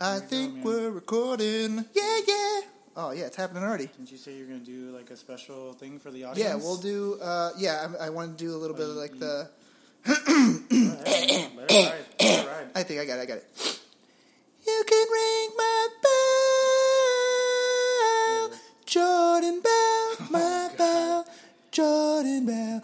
I we go, think we're recording. Yeah, yeah. Oh yeah, it's happening already. Didn't you say you're gonna do like a special thing for the audience? Yeah, we'll do. Uh, yeah, I, I want to do a little bit of like you- the. All right, let it ride, let it ride. I think I got it. I got it. You can ring my bell, Jordan Bell, my God. bell, Jordan Bell.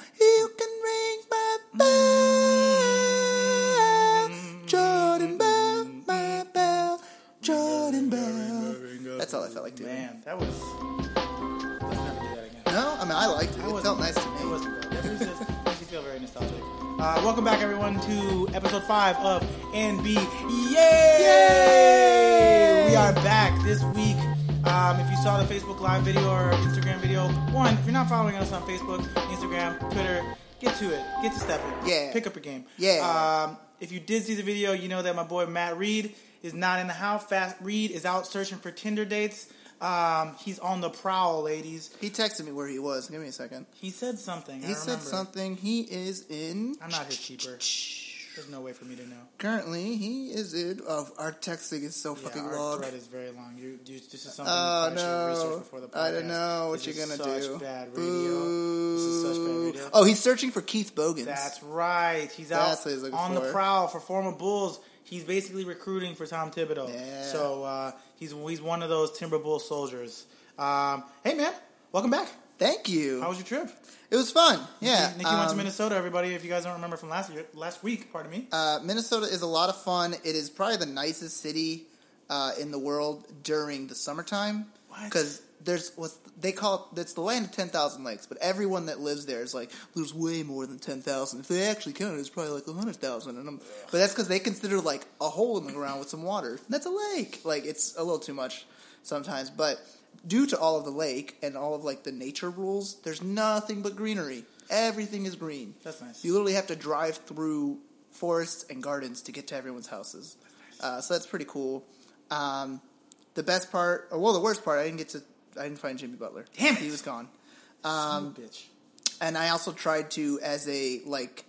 Doing. Man, that was. Let's never do that again. No, I mean I liked it. It felt nice to me. It wasn't bad. That was just makes you feel very nostalgic. Uh, welcome back, everyone, to episode five of NB. Yay! Yay! We are back this week. Um, if you saw the Facebook Live video or Instagram video, one, if you're not following us on Facebook, Instagram, Twitter, get to it. Get to stepping. Yeah. Pick up your game. Yeah. Um, if you did see the video, you know that my boy Matt Reed is not in the house. Fast Reed is out searching for Tinder dates. Um, he's on the prowl, ladies. He texted me where he was. Give me a second. He said something. He I said remember. something. He is in. I'm not his keeper. There's no way for me to know. Currently, he is in. Oh, our texting is so Yeah, fucking our long. thread is very long. You, you this is something Oh you probably should research no! before the podcast. I don't know what This you're is gonna such do. Bad radio. This is such bad Boo. radio. Oh, he's searching for Keith Bogans. That's right. He's That's out he's looking on the prowl for former Bulls. He's basically recruiting for Tom Thibodeau. Yeah. So uh, he's he's one of those Timber Bull soldiers. Um, hey man, welcome back. Thank you. How was your trip? it was fun. Yeah. Nikki went to um, Minnesota. Everybody, if you guys don't remember from last year, last week, pardon me. Uh, Minnesota is a lot of fun. It is probably the nicest city uh, in the world during the summertime because there's what they call it, it's the land of ten thousand lakes. But everyone that lives there is like there's way more than ten thousand. If they actually count it, it's probably like hundred thousand. And I'm, but that's because they consider like a hole in the ground with some water. That's a lake. Like it's a little too much sometimes, but. Due to all of the lake and all of like the nature rules, there's nothing but greenery. Everything is green. That's nice. You literally have to drive through forests and gardens to get to everyone's houses. Uh, so that's pretty cool. Um, the best part, or well, the worst part, I didn't get to. I didn't find Jimmy Butler. Damn it. he was gone. A bitch. And I also tried to, as a like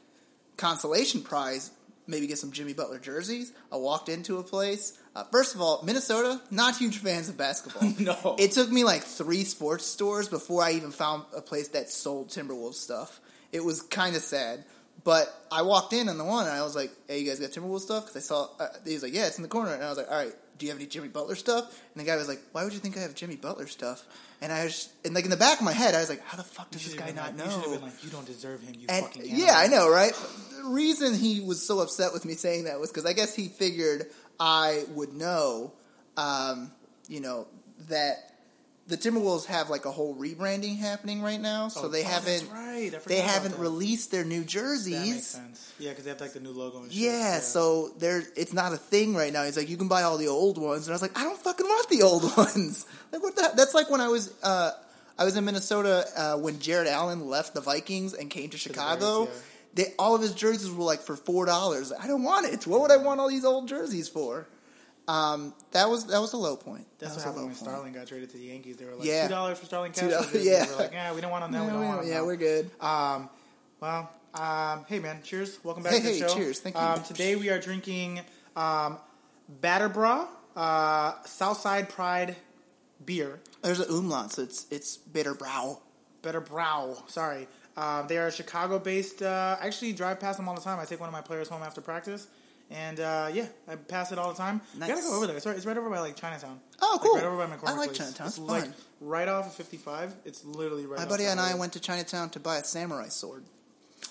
consolation prize, maybe get some Jimmy Butler jerseys. I walked into a place. Uh, first of all, Minnesota, not huge fans of basketball. No. It took me like three sports stores before I even found a place that sold Timberwolves stuff. It was kind of sad. But I walked in on the one and I was like, hey, you guys got Timberwolves stuff? Because I saw, uh, he was like, yeah, it's in the corner. And I was like, all right, do you have any Jimmy Butler stuff? And the guy was like, why would you think I have Jimmy Butler stuff? And I was, and like in the back of my head, I was like, how the fuck does this guy not like, You should have know? been like, you don't deserve him, you And fucking yeah, I know, right? The reason he was so upset with me saying that was because I guess he figured I would know, um, you know, that the Timberwolves have like a whole rebranding happening right now, so Oh, they oh, haven't right. They haven't that. released their new That makes jerseys. sense. Yeah, because they have like the new logo and shit. Yeah, so there it's not a thing right now. He's like, you can buy all the old ones, and I was like, I don't fucking want the old ones. like what the? That's like when I was uh, I was in Minnesota uh, when Jared Allen left the Vikings and came to Chicago. Bears, They all of his jerseys were like for four dollars. I don't want it. What would I want all these old jerseys for? Um, that was that was a low point. That's that what happened when point. Starlin got traded to the Yankees. They were like Yeah. two dollars for Starlin Castro. yeah. They were like, yeah, we don't want them now. No, we don't want don't- yeah, now. we're good. Um, well, um, hey man, cheers. Welcome back Hey, to the hey, show. cheers. Thank you. Um, today we are drinking um, Baderbräu uh, Southside Pride beer. There's an umlaut, so it's it's bitter brow. Better Brow. Sorry. Um, they are a Chicago based. Uh, I actually drive past them all the time. I take one of my players home after practice. And uh, yeah, I pass it all the time. You gotta go over there. It's right, it's right over by like Chinatown. Oh, Like, cool. right over by McCormick I like Place. Chinatown. It's It's like right off of 55. It's literally right. My buddy and I went to Chinatown to buy a samurai sword,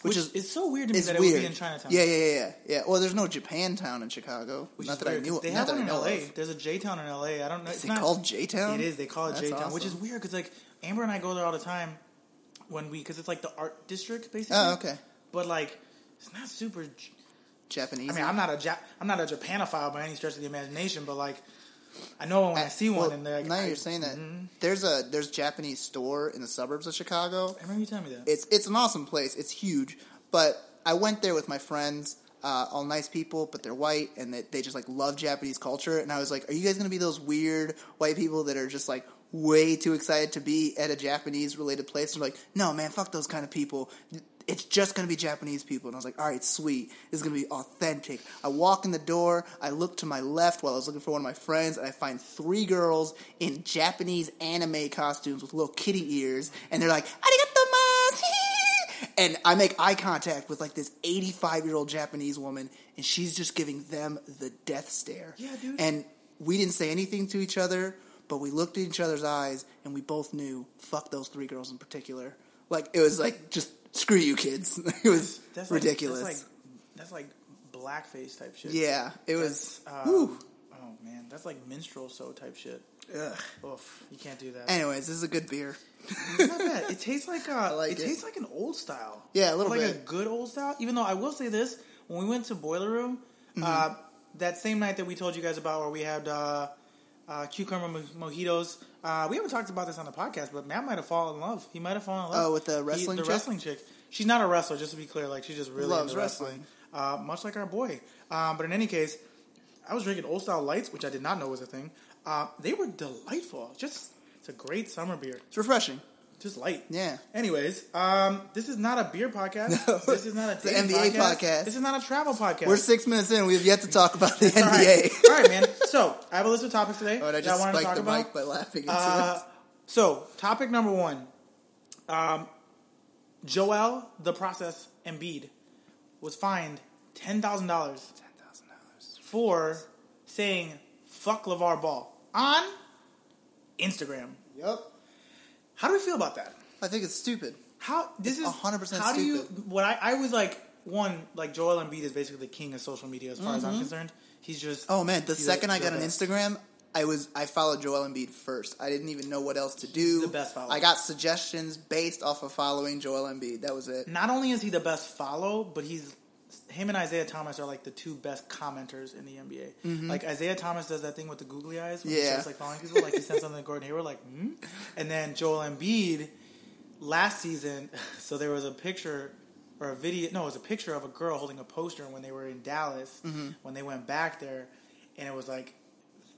which, which, is it's so weird to me that it would be in Chinatown. Yeah, yeah, yeah, yeah, yeah. Well, there's no Japantown in Chicago. Which not that I knew. They not have that one in LA. of. There's a J Town in LA. I don't know. Is It's it not called J-Town? It is. They call it That's J Town, which is weird because like Amber and I go there all the time when we because it's like the art district basically. Oh, okay. But like it's not super. Japanese. I mean, I'm not a ja- I'm not a Japanophile by any stretch of the imagination, but like I know when I see one Well, and like, now I, you're saying that Mhm. there's a there's a Japanese store in the suburbs of Chicago. I remember you telling me that. It's it's an awesome place. It's huge, but I went there with my friends. Uh, all nice people, but they're white and they, they just like love Japanese culture. And I was like, "Are you guys gonna be those weird white people that are just like way too excited to be at a Japanese related place?" They're like, "No, man, fuck those kind of people. It's just gonna be Japanese people. And I was like, all right, sweet. This is gonna be authentic. I walk in the door. I look to my left while I was looking for one of my friends, and I find three girls in Japanese anime costumes with little kitty ears, and they're like, "Arigato And I make eye contact with like this 85 year old Japanese woman, and she's just giving them the death stare. Yeah, dude. And we didn't say anything to each other, but we looked at each other's eyes, and we both knew, fuck those three girls in particular. Like, it was like, just screw you kids. it was That's like- ridiculous. that's like that's like blackface type shit. yeah, it was. Uh. Oh man, that's like minstrel show type shit. Ugh. Oof, you can't do that. Anyways, this is a good beer. It's not bad. It tastes like uh, like it, it. tastes like an old style. Yeah, a little bit like a good old style. Even though I will say this, when we went to Boiler Room, Mm-hmm. uh, that same night that we told you guys about, where we had uh, uh, cucumber mo- mojitos. Uh, we haven't talked about this on the podcast, but Matt might have fallen in love. He might have fallen in love. Oh, with the He- wrestling the chick? wrestling chick. She's not a wrestler, just to be clear. Like she's just really Loves into wrestling, wrestling. Uh, much like our boy. Um, but in any case, I was drinking old style lights, which I did not know was a thing. Uh, they were delightful. Just it's a great summer beer. It's refreshing. Just light. Yeah. Anyways, um, this is not a beer podcast. No. This is not a dating NBA podcast. This is not a travel podcast. We're six minutes in. We have yet to talk about the All right. NBA. All right, man. So I have a list of topics today Oh, and I that just I wanted to spiked the about. mic by laughing into Uh, it. so topic number one, um, Joel the Process Embiid was fined ten thousand dollars for saying "fuck LaVar Ball" on Instagram. Yep. How do we feel about that? I think it's stupid. How this is 100% stupid. How do you? stupid. What I, I was like one like Joel Embiid is basically the king of social media as far as I'm concerned. He's just Mm-hmm. Oh man, the he's second I got the best. Instagram, I was I followed Joel Embiid first. I didn't even know what else to do. the best follower. I got suggestions based off of following Joel Embiid. That was it. Not only is he the best follow, but he's him and Isaiah Thomas are like the two best commenters in the NBA. Like Isaiah Thomas does that thing with the googly eyes when he Mm-hmm. Yeah. starts like following people. Like he sent something to Gordon Hayward, like, hmm? and then Joel Embiid last season. So there was a picture or a video. No, it was a picture of a girl holding a poster when they were in Dallas Mm-hmm. when they went back there, and it was like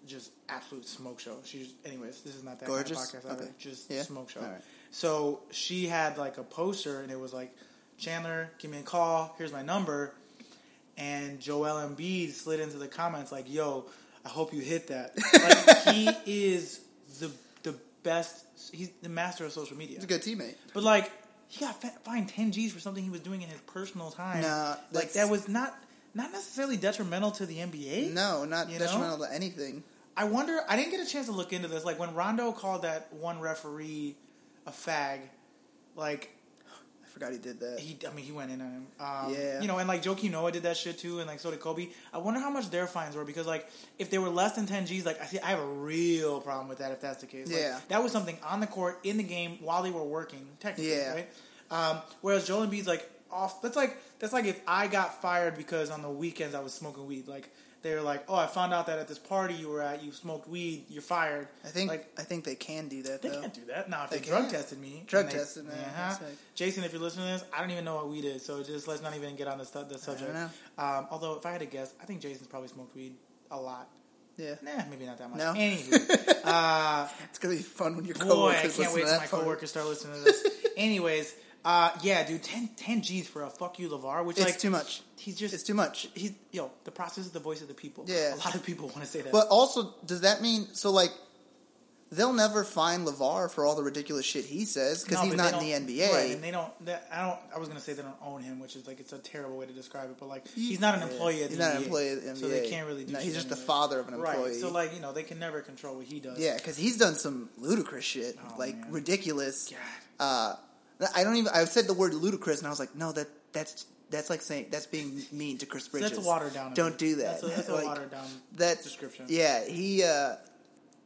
just absolute smoke show. She's anyways. This is not that Gorgeous? kind of podcast. Okay. Either. Just Yeah? smoke show. Right. So she had like a poster, and it was like, Chandler, give me a call. Here's my number. And Joel Embiid slid into the comments like, "Yo, I hope you hit that." like he is the the best. He's the master of social media. He's a good teammate. But like, he got fined ten G's for something he was doing in his personal time. Nah, like that was not not necessarily detrimental to the NBA. No, not You know? detrimental to anything. I wonder. I didn't get a chance to look into this. Like when Rondo called that one referee a fag, like forgot he did that. he. I mean, he went in on him. Um, Yeah. You know, and like Joakim Noah did that shit too, and like so did Kobe. I wonder how much their fines were because like if they were less than ten G's, like I see, I have a real problem with that if that's the case. Like, Yeah. That was something on the court in the game while they were working, technically, Yeah. right? Um, whereas Joel Embiid's like off. That's like that's like if I got fired because on the weekends I was smoking weed. Like they were like, "Oh, I found out that at this party you were at, you smoked weed. You're fired." I think like I think they can do that they though. can't do that. Now, if They they, drug tested me, Drug they- tested, man, uh-huh. right. Jason, if you're listening to this, I don't even know what weed is, so just let's not even get on the, stu- the subject. Um, although, if I had to guess, I think Jason's probably smoked weed a lot. Yeah. Nah, maybe not that much. No? Anywho, uh, It's gonna be fun when your boy, I can't wait till my part. coworkers start listening to this. Anyways, uh, yeah, dude, 10, 10 G's for a fuck you, LaVar, which It's like too much. He's just It's too much. He's yo, the process is the voice of the people. Yeah. a lot of people want to say that. But also, does that mean so? Like, they'll never find LaVar for all the ridiculous shit he says because No, he's not in the NBA. Right, and they don't. That, I don't. I was gonna say they don't own him, which is like it's a terrible way to describe it. But like he's not an employee at He's the not NBA, an employee at the NBA. so they can't really do. No, he's just the father of an employee. Right. So like you know they can never control what he does. yeah, because he's done some ludicrous shit, Oh, like man. ridiculous. God. Uh, I don't even. I said the word ludicrous, and I was like, no, that that's that's like saying that's being mean to Chris Bridges. that's watered down. Don't do that. That's a, that's a Like, watered down. That's description. Yeah, he uh,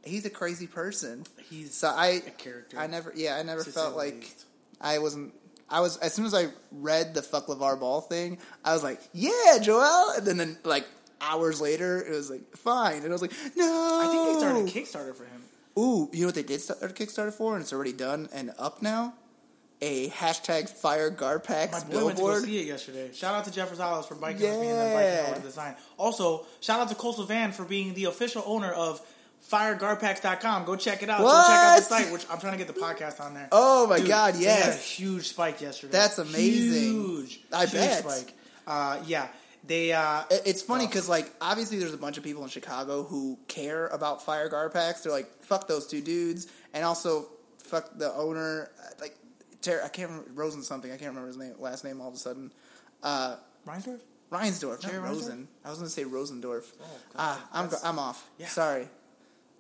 he's a crazy person. He's So I a character. I never. Yeah, I never felt like least. I wasn't. I was as soon as I read the fuck LaVar Ball thing, I was like, yeah, Joel. And then, then like hours later, it was like fine, and I was like, no. I think they started a Kickstarter for him. Ooh, you know what they did start a Kickstarter for, and it's already done and up now. A hashtag Fire My Garpax boy went to go billboard. see it yesterday. Shout out to Jeffers Isles for biking with me and then biking Yeah. over to the sign. Also, shout out to Coastal Van for being the official owner of firegarpax.com. Go check it out. Go check out the site, which I'm trying to get the podcast on there. Oh my Dude, God, they had a huge spike yesterday. That's amazing. Huge. I huge bet. Spike. Uh, yeah. They, uh, It's funny Oh. because, like, obviously, there's a bunch of people in Chicago who care about fire guard packs. They're like, "Fuck those two dudes," and also fuck the owner. Like, Ter- I can't remember Rosen something. I can't remember his name, last name. All of a sudden, uh, Reinsdorf? Reinsdorf, not Jerry Reinsdorf? Rosen. I was going to say Rosendorf. Oh, God. ah, I'm go- I'm off. Yeah. Sorry,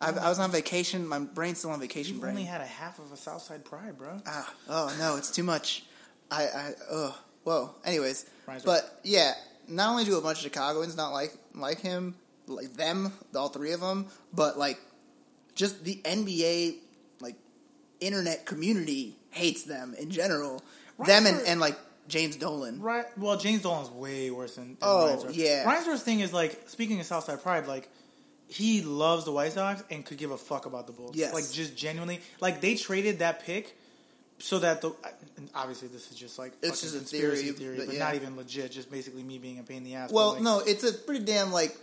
I, I was on vacation. My brain's still on vacation. Brain. only had a half of a Southside Pride, bro. Ah, oh no, it's too much. I, I, ugh. Whoa. Anyways, Right, but yeah, not only do a bunch of Chicagoans not like like him, like them, all three of them, but like just the NBA like internet community hates them in general. Them and, and like James Dolan. Right. Well, James Dolan's way worse than, than Oh, Reinsdorf. yeah. Reinsdorf's thing is like speaking of Southside Pride, like he loves the White Sox and could give a fuck about the Bulls. Yes. Like just genuinely, like they traded that pick so that the and obviously this is just like It's just a conspiracy theory, theory, but but, yeah. not even legit. Just basically me being a pain in the ass. Well, like, no, it's a pretty damn like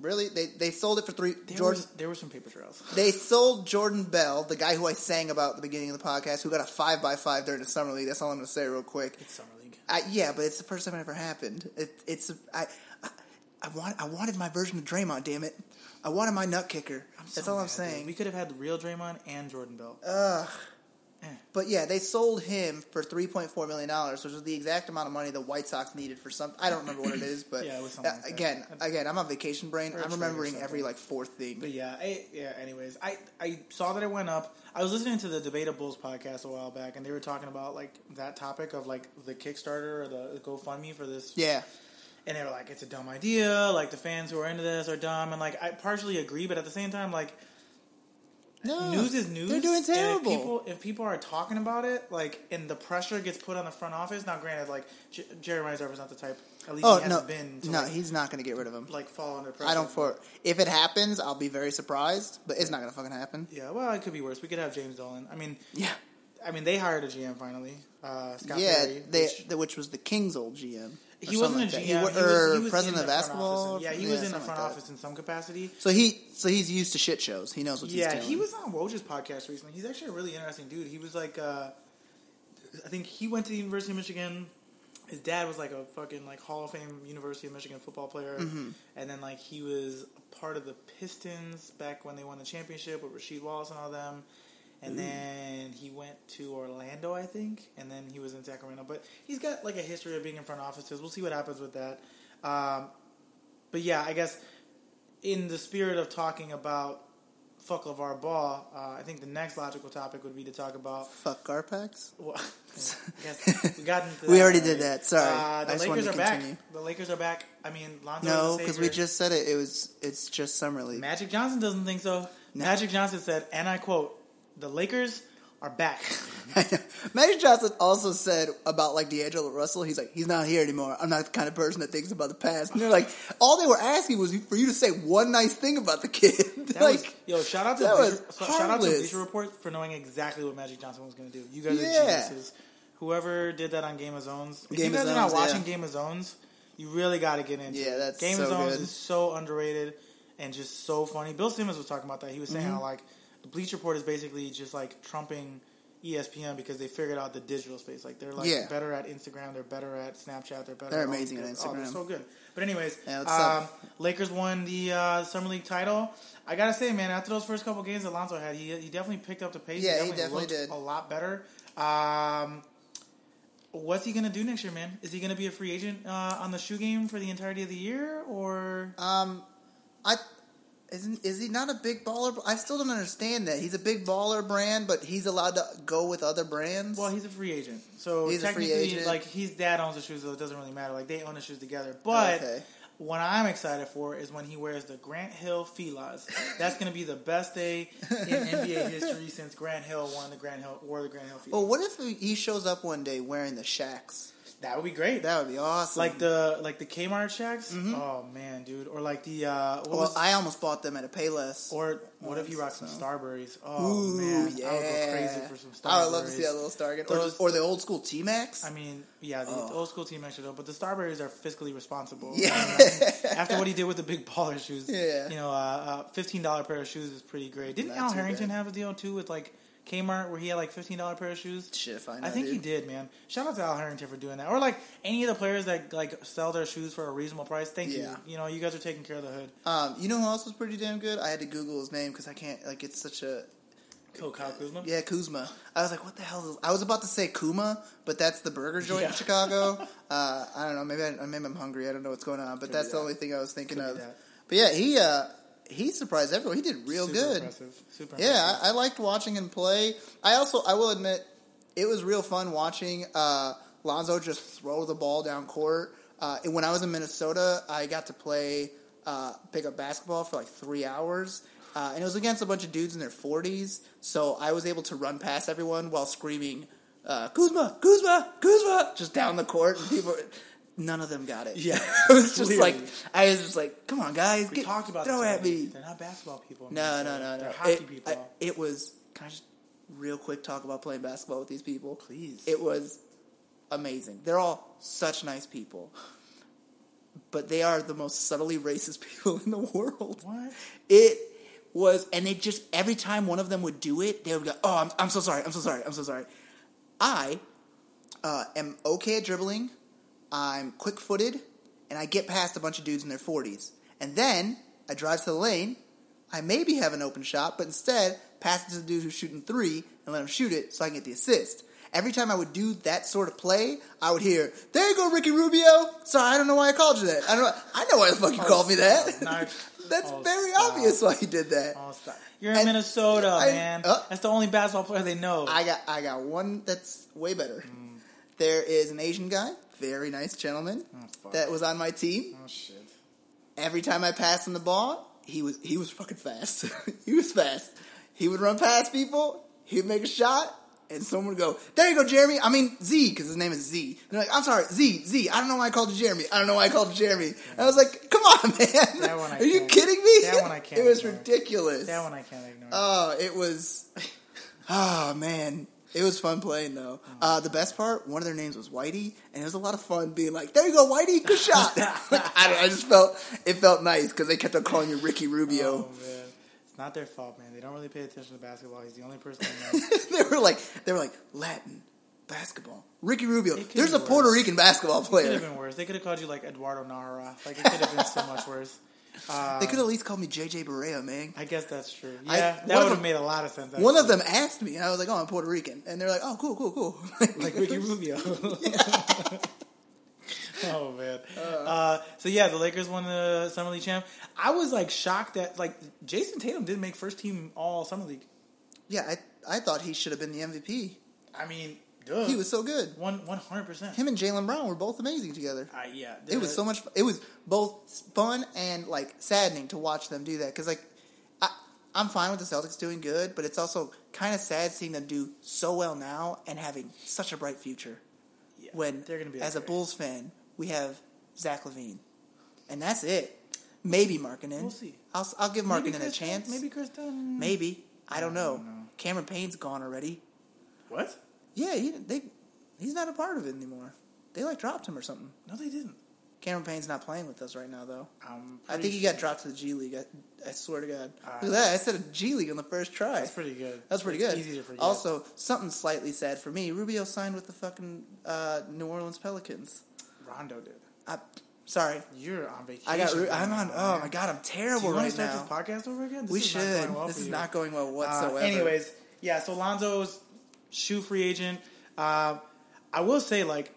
really they they sold it for three. there Jordan was there were some paper trails. They sold Jordan Bell, the guy who I sang about at the beginning of the podcast, who got a five by five during the summer league. That's all I'm going to say real quick. It's summer league. I, yeah, but it's the first time it ever happened. It, it's I, I, I want I wanted my version of Draymond. Damn it, I wanted my nut kicker. That's So all I'm mad, dude. saying. We could have had the real Draymond and Jordan Bell. Ugh. But yeah, they sold him for three point four million dollars, which was the exact amount of money the White Sox needed for some. I don't remember what it is, but Yeah, it uh, like that. again, again, I'm on vacation brain. I'm remembering every like fourth thing. But yeah, I, yeah. Anyways, I I saw that it went up. I was listening to the Debatables podcast a while back, and they were talking about like that topic of like the Kickstarter or the GoFundMe for this. Yeah, And they were like, it's a dumb idea. Like the fans who are into this are dumb, and like I partially agree, but at the same time, like no, news is news. They're doing terrible. if people if people are talking about it, like, and the pressure gets put on the front office. Now, granted, like J- Jerry Reinsdorf is not the type. At least Oh he no, hasn't been. To, no, like, he's not going to get rid of him. like fall under pressure. I don't for if it happens, I'll be very surprised, but it's not going to fucking happen. Yeah, well, it could be worse. We could have James Dolan. I mean, Yeah, I mean, they hired a GM finally, uh, Scott yeah, Perry. they, which- the- which was the King's old GM. He wasn't a GM. like he, that. was, or he was president of basketball. Yeah, he was in the front like that. office in some capacity. So he, so he's used to shit shows. He knows what Yeah, he's doing. Yeah, he was on Woj's podcast recently. He's actually a really interesting dude. He was like, uh, I think he went to the University of Michigan. His dad was like a fucking like Hall of Fame University of Michigan football player, Mm-hmm. and then like he was a part of the Pistons back when they won the championship with Rasheed Wallace and all them. And then he went to Orlando, I think, and then he was in Sacramento. But he's got like a history of being in front offices. We'll see what happens with that. Um, but yeah, I guess in the spirit of talking about fuck LaVar Ball, uh, I think the next logical topic would be to talk about. Fuck Garpax. Well, we got We already already. did that. Sorry. Uh, I the just Lakers are back. continue. The Lakers are back. I mean, Lonzo. No, because we just said it. It was. It's just summer league. Magic Johnson doesn't think so. No. Magic Johnson said, and I quote: "The Lakers are back." Magic Johnson also said about like D'Angelo Russell. He's like, he's not here anymore. I'm not the kind of person that thinks about the past. And they're like, all they were asking was for you to say one nice thing about the kid. Like, was, yo, shout out to Bleacher, shout out to. Bleacher Report for knowing exactly what Magic Johnson was going to do. You guys Yeah. are geniuses. Whoever did that on Game of Zones, if Game you guys are not watching yeah. Game of Zones, you really got to get into Yeah, that's Game of Zones good. is so underrated and just so funny. Bill Simmons was talking about that. He was saying Mm-hmm. how like the Bleacher Report is basically just like trumping ESPN because they figured out the digital space. Like they're like Yeah. better at Instagram, they're better at Snapchat, they're better. They're amazing at good- Oh, they're Instagram. so good. But anyways, Yeah, um. Lakers won the uh, summer league title. I gotta say, man, after those first couple games that Lonzo had, he he definitely picked up the pace. Yeah, he he definitely looked did. a lot better. Um, what's he gonna do next year, man? Is he gonna be a free agent uh, on the shoe game for the entirety of the year, or um, I isn't is he not a big baller? I still don't understand that. He's a big baller brand, but he's allowed to go with other brands. well, he's a free agent, so He's a free technically, agent. like his dad owns the shoes, so it doesn't really matter. Like they own the shoes together, but. Okay. What I'm excited for is when he wears the Grant Hill Filas. That's going to be the best day in NBA history since Grant Hill won the Grant Hill wore the Grant Hill Filas. Well, what if he shows up one day wearing the Shaqs? That would be great. That would be awesome. like the like the Kmart Shaqs. Oh man, dude. Or like the uh, what well, was, I almost bought them at a Payless. or what if you rock so. some Starburys? Oh Ooh, man, yeah. I would go crazy for some Starburys. I would love to see that little Stargate. Or, or the old school T Max. I mean, yeah, the Oh. old school team actually don't, but the Starburys are fiscally responsible. Yeah. I mean, after what he did with the big baller shoes, Yeah. you know, uh, uh, fifteen dollar pair of shoes is pretty great. Didn't Not Al Harrington bad. have a deal too with like Kmart where he had like fifteen dollar pair of shoes? Shit, if I know, I think he did, man. Shout out to Al Harrington for doing that, or like any of the players that like sell their shoes for a reasonable price. Thank Yeah. you. You know, you guys are taking care of the hood. Um, you know who else was pretty damn good? I had to Google his name because I can't. Like, it's such a Oh, Kyle Kuzma. yeah, Kuzma. I was like, what the hell? Is, I was about to say Kuma, but that's the burger joint Yeah. in Chicago. uh, I don't know. Maybe I, maybe I'm hungry. I don't know what's going on, but Could that's the only thing I was thinking Could of. But yeah, he uh, he surprised everyone. He did real Super good. Impressive. Super. Yeah, impressive. I, I liked watching him play. I also, I will admit, it was real fun watching uh, Lonzo just throw the ball down court. Uh, and when I was in Minnesota, I got to play uh, pick up basketball for like three hours. Uh, and it was against a bunch of dudes in their 40s, so I was able to run past everyone while screaming, uh, Kuzma, Kuzma, Kuzma, just down the court. And people, none of them got it. Yeah, it was just clearly. like, I was just like, come on, guys, we get, talked about throw this at me. They're not basketball people. No, no, no, no. They're hockey It, people. I- it was. Can I just real quick talk about playing basketball with these people? Please. It was amazing. They're all such nice people, but they are the most subtly racist people in the world. what? It was, and it just every time one of them would do it, they would go, "Oh, I'm, I'm so sorry. I'm so sorry. I'm so sorry." I uh, am okay at dribbling. I'm quick footed, and I get past a bunch of dudes in their 40s. And then I drive to the lane. I maybe have an open shot, but instead pass it to the dude who's shooting three and let him shoot it so I can get the assist. Every time I would do that sort of play, I would hear, "There you go, Ricky Rubio." Sorry, I don't know why I called you that. I don't. Know, I know why the fuck you Oh, called me that. Not- That's oh, very stop. obvious why you did that. Oh, stop. You're in And- Minnesota, I- man. uh, That's the only basketball player they know. I got I got one that's way better. Mm. There is an Asian guy, very nice gentleman, Oh, that was on my team. oh shit. Every time I passed him the ball, he was he was fucking fast. he was fast. He would run past people. He would make a shot, and someone would go, "There you go, Jeremy." I mean Z, because his name is Z. They're like, "I'm sorry, Z, Z. I don't know why I called you Jeremy. I don't know why I called you Jeremy." And I was like, "Come on, man. That one I Are you kidding me?" that one I can't It was ignore. ridiculous. That one I can't ignore. Oh, it was. Oh man, it was fun playing though. Uh, the best part, one of their names was Whitey, and it was a lot of fun being like, "There you go, Whitey, good shot." I, I just felt it felt nice because they kept on calling you Ricky Rubio. Oh man, it's not their fault, man. They don't really pay attention to basketball. He's the only person I know. they were like, they were like Latin basketball, Ricky Rubio. There's a been Puerto worse. Rican basketball Could player. have been worse. They could have called you like Eduardo Nájera. Like it could have been so much worse. Uh, They could at least call me JJ Barea, man. I guess that's true. Yeah, one that would have made a lot of sense. One of them asked me, and I was like, "Oh, I'm Puerto Rican," and they're like, "Oh, cool, cool, cool." like Ricky Rubio. oh man. Uh, so yeah, the Lakers won the summer league champ. I was like shocked that like Jayson Tatum didn't make first team all summer league. yeah, I I thought he should have been the MVP. I mean, He was so good. one one hundred percent. Him and Jaylen Brown were both amazing together. Uh, yeah, It was so much. It was both fun and like saddening to watch them do that because like I, I'm fine with the Celtics doing good, but it's also kind of sad seeing them do so well now and having such a bright future. Yeah, When they're gonna be as a. Bulls fan, we have Zach LaVine, and that's it. Maybe Markkanen. We'll see. I'll I'll give Markkanen a chance. Maybe Kris Dunn. Maybe. I don't I don't know. Cameron Payne's gone already. What? Yeah, he they he's not a part of it anymore. They like dropped him or something. No, they didn't. Cameron Payne's not playing with us right now though. I think he got dropped to the G League. I, I swear to God. Uh, Look at that. I said a G League on the first try. That's pretty good. That's pretty It's good. Easy to forget. Also, something slightly sad for me. Rubio signed with the fucking uh, New Orleans Pelicans. Rondo did. I, sorry, You're on vacation. I got. Ru- I'm on. Oh my god, I'm terrible right now. this podcast over again? This we should. Well this is you. not going well Uh, whatsoever. anyways, yeah. So Lonzo's shoe free agent. Uh, I will say, like,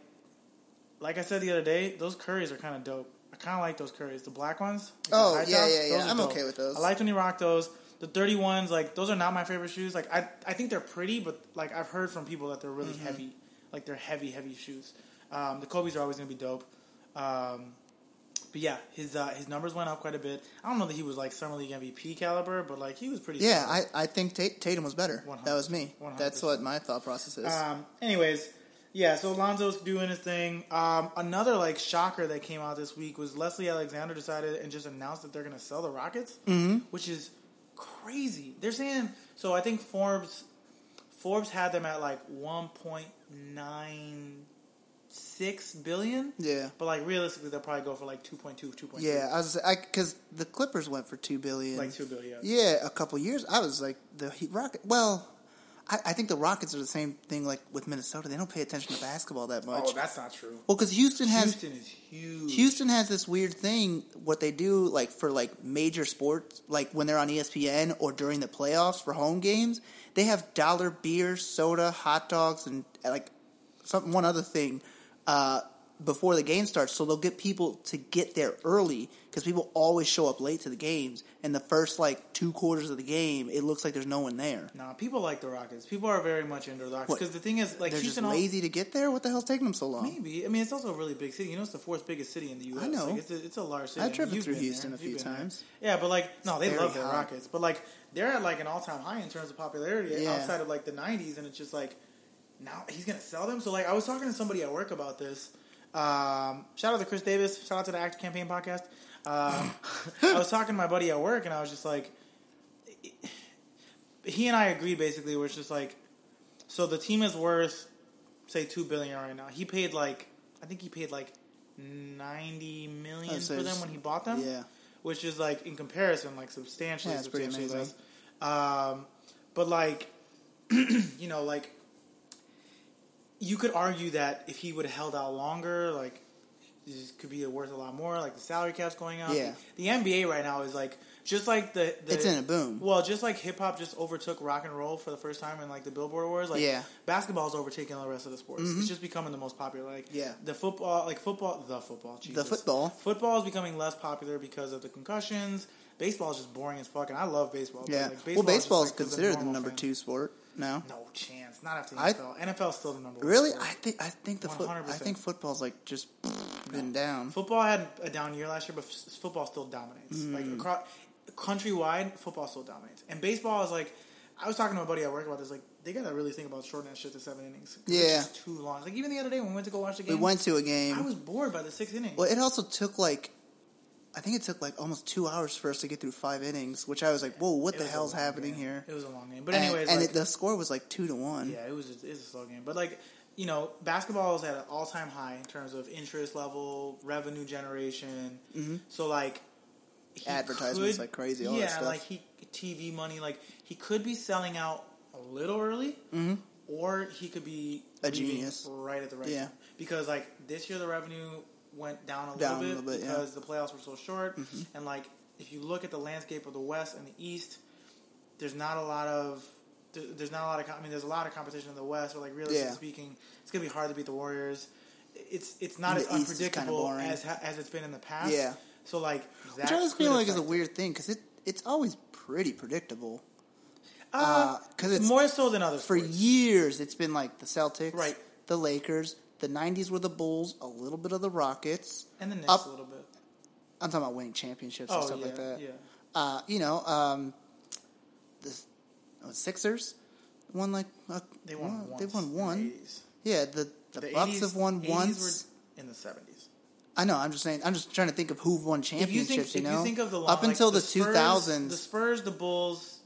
like I said the other day, those curries are kind of dope. I kind of like those curries, the black ones. like Oh, yeah, tops, yeah, yeah. I'm dope. okay with those. I liked when you rocked those. The thirty ones, like those are not my favorite shoes. Like I, I think they're pretty, but like I've heard from people that they're really Mm-hmm. heavy. Like they're heavy, heavy shoes. Um, the Kobe's are always gonna be dope. Um, but yeah, his uh, his numbers went up quite a bit. I don't know that he was like summer league MVP caliber, but like he was pretty. yeah, solid. I, I think Tatum was better. 100. That was me. That's 100%. what my thought process is. Um, anyways, Yeah, so Lonzo's doing his thing. Um, another like shocker that came out this week was Leslie Alexander decided and just announced that they're going to sell the Rockets, mm-hmm. which is crazy. They're saying so. I think Forbes Forbes had them at like one point nine six billion. Yeah. But like realistically, they'll probably go for like 2.2, 2.3. Yeah, I was because the Clippers went for two billion. like two billion. Yeah, a couple years. I was like the Heat Rocket. Well, I, I think the Rockets are the same thing. Like with Minnesota, they don't pay attention to basketball that much. Oh, that's not true. well, because Houston has Houston is huge. Houston has this weird thing. What they do, like for like major sports, like when they're on ESPN or during the playoffs for home games, they have dollar beer, soda, hot dogs, and like some one other thing uh, before the game starts. So they'll get people to get there early because people always show up late to the games. And the first like two quarters of the game, it looks like there's no one there. Nah, people like the Rockets. People are very much into the Rockets because the thing is, like They're just Houston, al- lazy to get there. What the hell's taking them so long? Maybe. I mean, it's also a really big city. You know, it's the fourth biggest city in the U.S. I know. Like, it's, a, it's a large city. I've I mean, driven through Houston there. a few been there. times. Yeah, but like, no, they love the. Rockets. But like, they're at like an all-time high in terms of popularity Yeah. outside of like the ¡90s, and it's just like now he's gonna sell them. So like, I was talking to somebody at work about this. Um, shout out to Chris Davis. Shout out to the Act Campaign podcast. Um, I was talking to my buddy at work, and I was just like, he and I agreed basically. Where it's just like, so the team is worth say two billion right now. He paid like I think he paid like ninety million for them when he bought them. Yeah. which is like in comparison like substantially, Yeah, it's pretty substantially amazing. less. Um, but like, you know, like you could argue that if he would have held out longer, like this could be worth a lot more. Like the salary cap's going up. Yeah. The, NBA right now is like just like the, the It's in a boom. Well, just like hip hop just overtook rock and roll for the first time in like the Billboard Awards. Like Yeah. basketball's overtaking the rest of the sports. Mhm. It's just becoming the most popular. Like Yeah. the football, like football, the football, Jesus. football. Football is becoming less popular because of the concussions. Baseball is just boring as fuck, and I love baseball. Yeah. like, well, baseball is like, for considered the number two sport now. No chance. Not after the I- NFL. NFL is still the number one. Really, sport. I think I think the foot, I think football's like just been down. Football had a down year last year, but f- football still dominates. Mm. Like across, countrywide, football still dominates. And baseball is like, I was talking to a buddy at work about this. Like, they gotta really think about shortening that shit to seven innings. Yeah. too long. Like even the other day when we went to go watch the game, We went to a game. I was bored by the sixth inning. Well, it also took like, I think it took like almost two hours for us to get through five innings, which I was like, "Whoa, what It the was hell's happening game. here?" It was a long game, but And- anyways, and like, it, the score was like two to one. Yeah, it was just, it's a slow game, but like you know, basketball is at an all time high in terms of interest level, revenue generation. Mhm. So like Advertisements could- like crazy, all that yeah, like he TV money, like he could be selling out a little early, Mhm. or he could be A genius. right at the right Yeah. time. Because like this year, the revenue went down a little Down a bit, little bit, yeah. Mm-hmm. because the playoffs were so short, and like if you look at the landscape of the West and the East, there's not a lot of there's not a lot of I mean there's a lot of competition in the West, but like realistically Yeah. speaking, it's gonna be hard to beat the Warriors. It's it's not And as the East kinda unpredictable as as it's been in the past. Yeah. So like Which that I always could feel like is a weird thing because it it's always pretty predictable. Uh, 'cause it's- more so than other For sports. years, it's been like the Celtics, Right. The Lakers. The '90s were the Bulls. A little bit of the Rockets. and the Knicks up- a little bit. I'm talking about winning championships and Oh stuff yeah, like that. yeah. Uh, you know, um, the oh, Sixers won like uh, They won. well, They won one. The Yeah, the the, The Bucks 80s have won 80s once. were in the seventies. I know. I'm just saying. I'm just trying to think of who won If you championships. think, you know, you think of the long, up like, until the, Spurs, 2000s, the Spurs, the Bulls,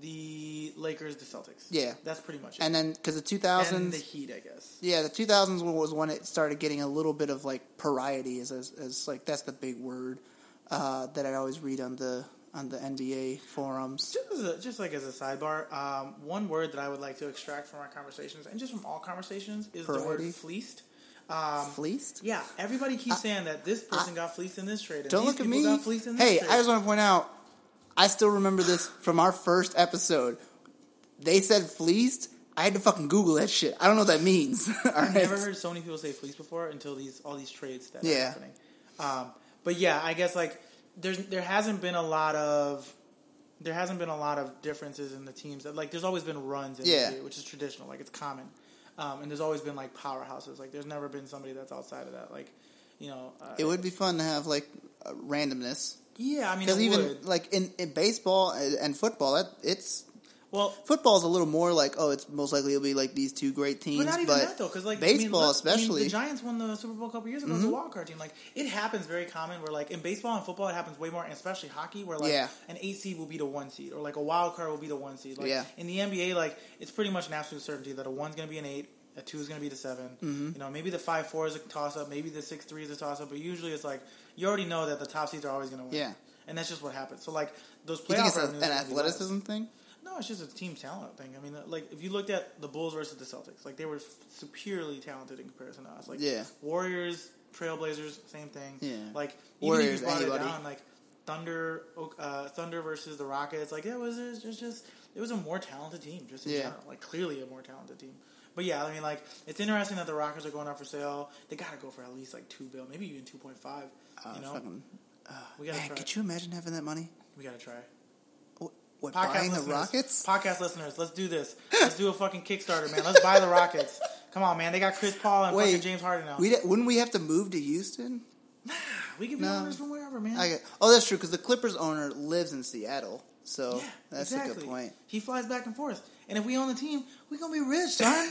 the Lakers, the Celtics. Yeah. that's pretty much it. and then because the And 2000s, the Heat, I guess. yeah, the 2000s was when it started getting a little bit of like variety, as as, as like that's the big word uh, that I always read on the on the NBA forums. Just, as a, just like as a sidebar, um, one word that I would like to extract from our conversations, and just from all conversations, is the word fleeced. Um, Fleeced. yeah, everybody keeps saying that this person got fleeced in this trade. And Don't look at me. Got fleeced in this Hey. I just want to point out, I still remember this from our first episode. They said fleeced. I had to fucking Google that shit. I don't know what that means. I've right. never heard so many people say fleece before until these all these trades that are Yeah. happening. Um, but yeah, I guess like there's there hasn't been a lot of there hasn't been a lot of differences in the teams. That, like there's always been runs in Yeah. which is traditional, like it's common. Um, and there's always been like powerhouses. Like there's never been somebody that's outside of that. Like you know, uh, It would be fun to have like randomness yeah. I mean, because even would. like in, in baseball and football, that it's Well, Football's a little more like, oh, it's most likely it'll be like these two great teams. But not even that though, because like I mean, baseball, I mean, especially. the Giants won the Super Bowl a couple years ago as a mm-hmm. wild card team. Like it happens very common where like in baseball and football it happens way more, and especially hockey, where like Yeah. an eight seed will be the one seed, or like a wild card will be the one seed. Like Yeah. in the NBA, like it's pretty much an absolute certainty that a one's going to be an eight. A two is going to be the 7 Mm-hmm. You know, maybe the five four is a toss up. Maybe the six three is a toss up. But usually, it's like you already know that the top seeds are always going to win. Yeah. and that's just what happens. So like those you think playoff it's a, revenues an are gonna be less. athleticism thing? No, it's just a team talent thing. I mean, like if you looked at the Bulls versus the Celtics, like they were superiorly talented in comparison to us. Like Yeah. Warriors, Trailblazers, same thing. Yeah. Like Warriors, even if you brought anybody. it down, like Thunder, uh, Thunder versus the Rockets, like it was it was just, just it was a more talented team, just in Yeah. general. Like clearly a more talented team. But yeah, I mean, like it's interesting that the Rockets are going up for sale. They got to go for at least like two bill, maybe even two point five. Uh, you know, fucking, we got to man, try. could you imagine having that money? We got to try. What, what Podcast buying the Rockets? Podcast listeners, let's do this. Let's do a fucking Kickstarter, man. Let's buy the Rockets. Come on, man. They got Chris Paul and Wait, fucking James Harden now. We wouldn't we have to move to Houston? Nah, We can be No. owners from wherever, man. I get, oh, that's true because the Clippers owner lives in Seattle, so yeah, that's exactly. a good point. He flies back and forth, and if we own the team, we're gonna be rich, son.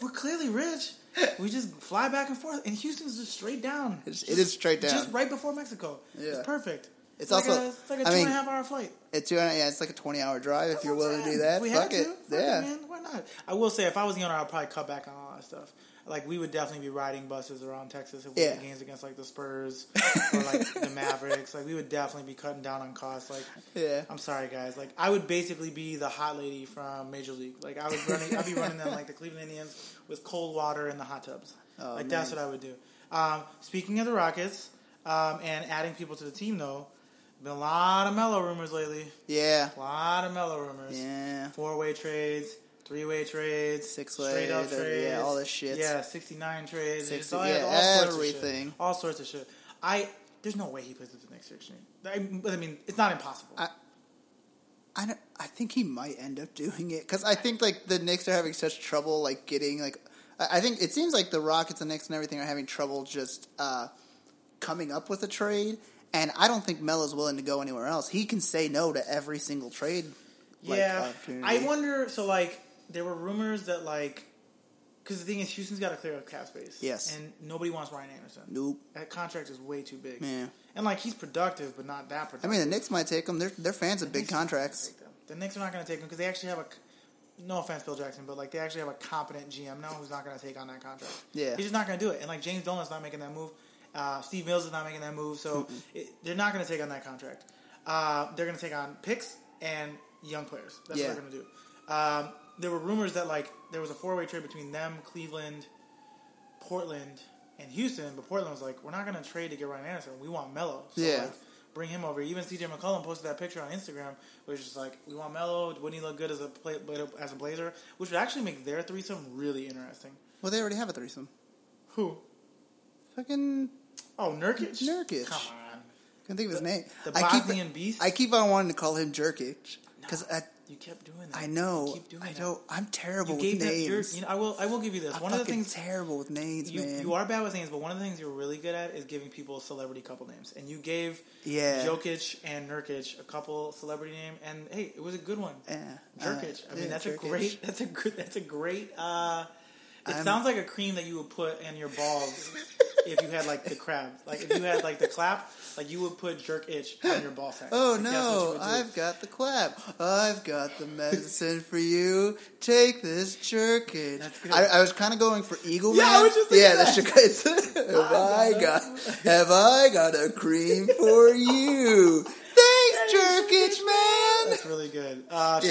We're clearly rich. We just fly back and forth, and Houston's just straight down. It's- Just- it is straight down. just right before Mexico. Yeah. It's perfect. It's like also- a, it's like a I two mean- and a half hour flight. It's two, yeah, it's like a twenty hour drive if you're willing to do that. If we Fuck had it, fuck yeah. man, why not? I will say, if I was the owner, I'd probably cut back on a lot of stuff. Like we would definitely be riding buses around Texas if we Yeah. had games against like the Spurs or like the Mavericks. Like we would definitely be cutting down on costs. Like Yeah. I'm sorry, guys. Like I would basically be the hot lady from Major League. Like I would running, I'd be running them like the Cleveland Indians with cold water in the hot tubs. Oh, like that's what I would do. Um, speaking of the Rockets um, and adding people to the team, though, been a lot of Melo rumors lately. Yeah, A lot of Melo rumors. yeah. Four way trades, three way trades, Six-way, straight up trades. yeah, all this shit. Yeah, sixty nine trades. Six- It's all, yeah, all sorts of everything. shit. All sorts of shit. I there's no way he plays with the Knicks next year. I, I mean, it's not impossible. I- I don't, I think he might end up doing it because I think like the Knicks are having such trouble like getting like I think it seems like the Rockets and Knicks and everything are having trouble just uh, coming up with a trade, and I don't think Melo's willing to go anywhere else. He can say no to every single trade. like, yeah. I wonder. So like, there were rumors that like, because the thing is, Houston's got to clear up cap space. Yes. and nobody wants Ryan Anderson. Nope. That contract is way too big. Yeah. and like he's productive, but not that productive. I mean, the Knicks might take him. They're they're fans of big Knicks are not gonna contracts. The Knicks are not going to take him because they actually have a. No offense, Phil Jackson, but like they actually have a competent GM now who's not going to take on that contract. Yeah. he's just not going to do it. And like James Dolan's not making that move. Uh, Steve Mills is not making that move, so it, they're not going to take on that contract. Uh, they're going to take on picks and young players. That's Yeah. what they're going to do. Um, there were rumors that like there was a four way trade between them, Cleveland, Portland, and Houston, but Portland was like, "We're not going to trade to get Ryan Anderson. We want Melo." So, Yeah. like, bring him over. Even CJ McCollum posted that picture on Instagram, which is like, "We want Melo. Wouldn't he look good as a play, as a Blazer?" Which would actually make their threesome really interesting. Well, they already have a threesome. Who? Fucking Oh, Nurkic. Nurkic. Come on. can't think of his name. The I keep Bosnian Beast? I keep on wanting to call him Jerkic because No, I you kept doing that. I know You keep doing I that. don't. I'm terrible You with gave that. names. You're, you know, I will. I will give you this. I'm One of the things terrible with names, you, man. you are bad with names, but one of the things you're really good at is giving people celebrity couple names. And you gave Yeah. Jokic and Nurkic a couple celebrity name, and hey, it was a good one. Yeah. Jerkic. Uh, I mean, yeah, that's a great. That's a good. That's a great. Uh, it I'm- sounds like a cream that you would put in your balls if you had like the crab. Like if you had like the clap, like you would put jerk itch on your ball sack. Oh Like, that's what you no! I've got the clap. I've got the medicine for you. Take this. That's good. I, I was kind of going for Eagle Yeah, Man. I was just yeah, that. the Chicago. have I got? Have I got a cream for you? Thanks, Jerkich man. That's really good. Uh, shout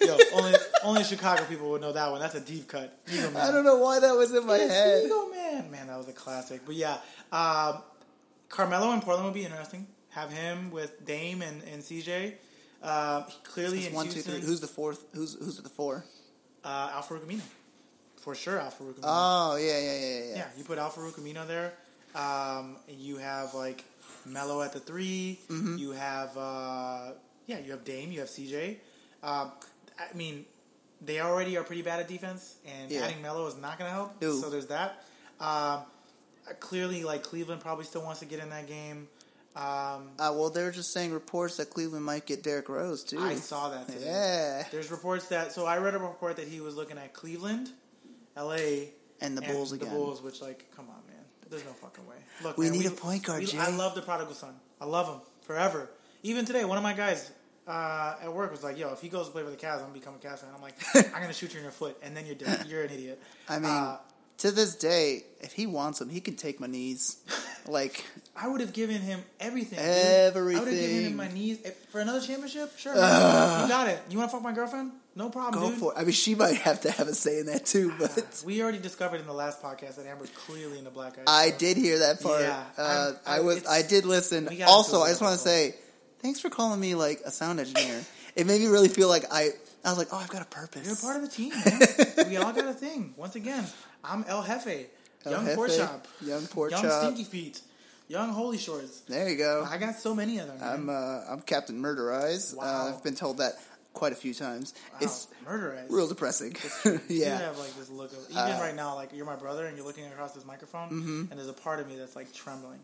Yeah. out, yo, only only Chicago people would know that one. That's a deep cut. Eagle Man. I don't know why that was in my It's head. Eagle Man. Man, that was a classic. But yeah, um, Carmelo in Portland would be interesting. Have him with Dame and, and CJ. Uh, clearly It's in one, two, Houston, three. Who's the fourth? Who's who's at the four? uh, Al-Farouq For sure, Al-Farouq Oh yeah, yeah, yeah, yeah. yeah, you put Al-Farouq there. Um, you have like Melo at the 3 Mm-hmm. You have uh, yeah, you have Dame. You have CJ. Um, I mean, they already are pretty bad at defense, and Yeah. adding Melo is not going to help. So there's that. Um, clearly, like Cleveland probably still wants to get in that game. Um, Uh, well, they're just saying reports that Cleveland might get Derrick Rose too. I saw that today. Yeah, There's reports that so I read a report that he was looking at Cleveland, L.A. and the Bulls again. the. Bulls, which like, come on, man, there's no fucking way. Look, We man, need a point guard, we-. I love the prodigal son. I love him forever. Even today, one of my guys uh, at work was like, "Yo, if he goes to play for the Cavs, I'm gonna become a Cavs fan." I'm like, "I'm gonna shoot you in your foot, and then you're dead. You're an idiot." I mean, Uh, to this day, if he wants him, he can take my knees. Like, I would have given him everything. dude. I would have given him my knees for another championship. Sure, man. you got it. You want to fuck my girlfriend? No problem, go dude. for it. I mean, she might have to have a say in that too, but We already discovered in the last podcast that Amber's clearly in the black eyes. I did hear that part. Yeah, uh, I I- was, I did listen. Also, I just want to say, thanks for calling me like a sound engineer. it made me really feel like I, I was like, oh, I've got a purpose. You're part of the team, man. we all got a thing. Once again, I'm El Jefe, El young Jefe, pork chop, young pork young chop. stinky feet, young holy shorts. There you go. I got so many of them. Man. I'm, uh, I'm Captain Murder Eyes. Uh, Wow. I've been told that quite a few times. wow, It's murder eyes. real depressing. You yeah. have like this look of even Uh, right now, like you're my brother and you're looking across this microphone, and there's a part of me that's like trembling.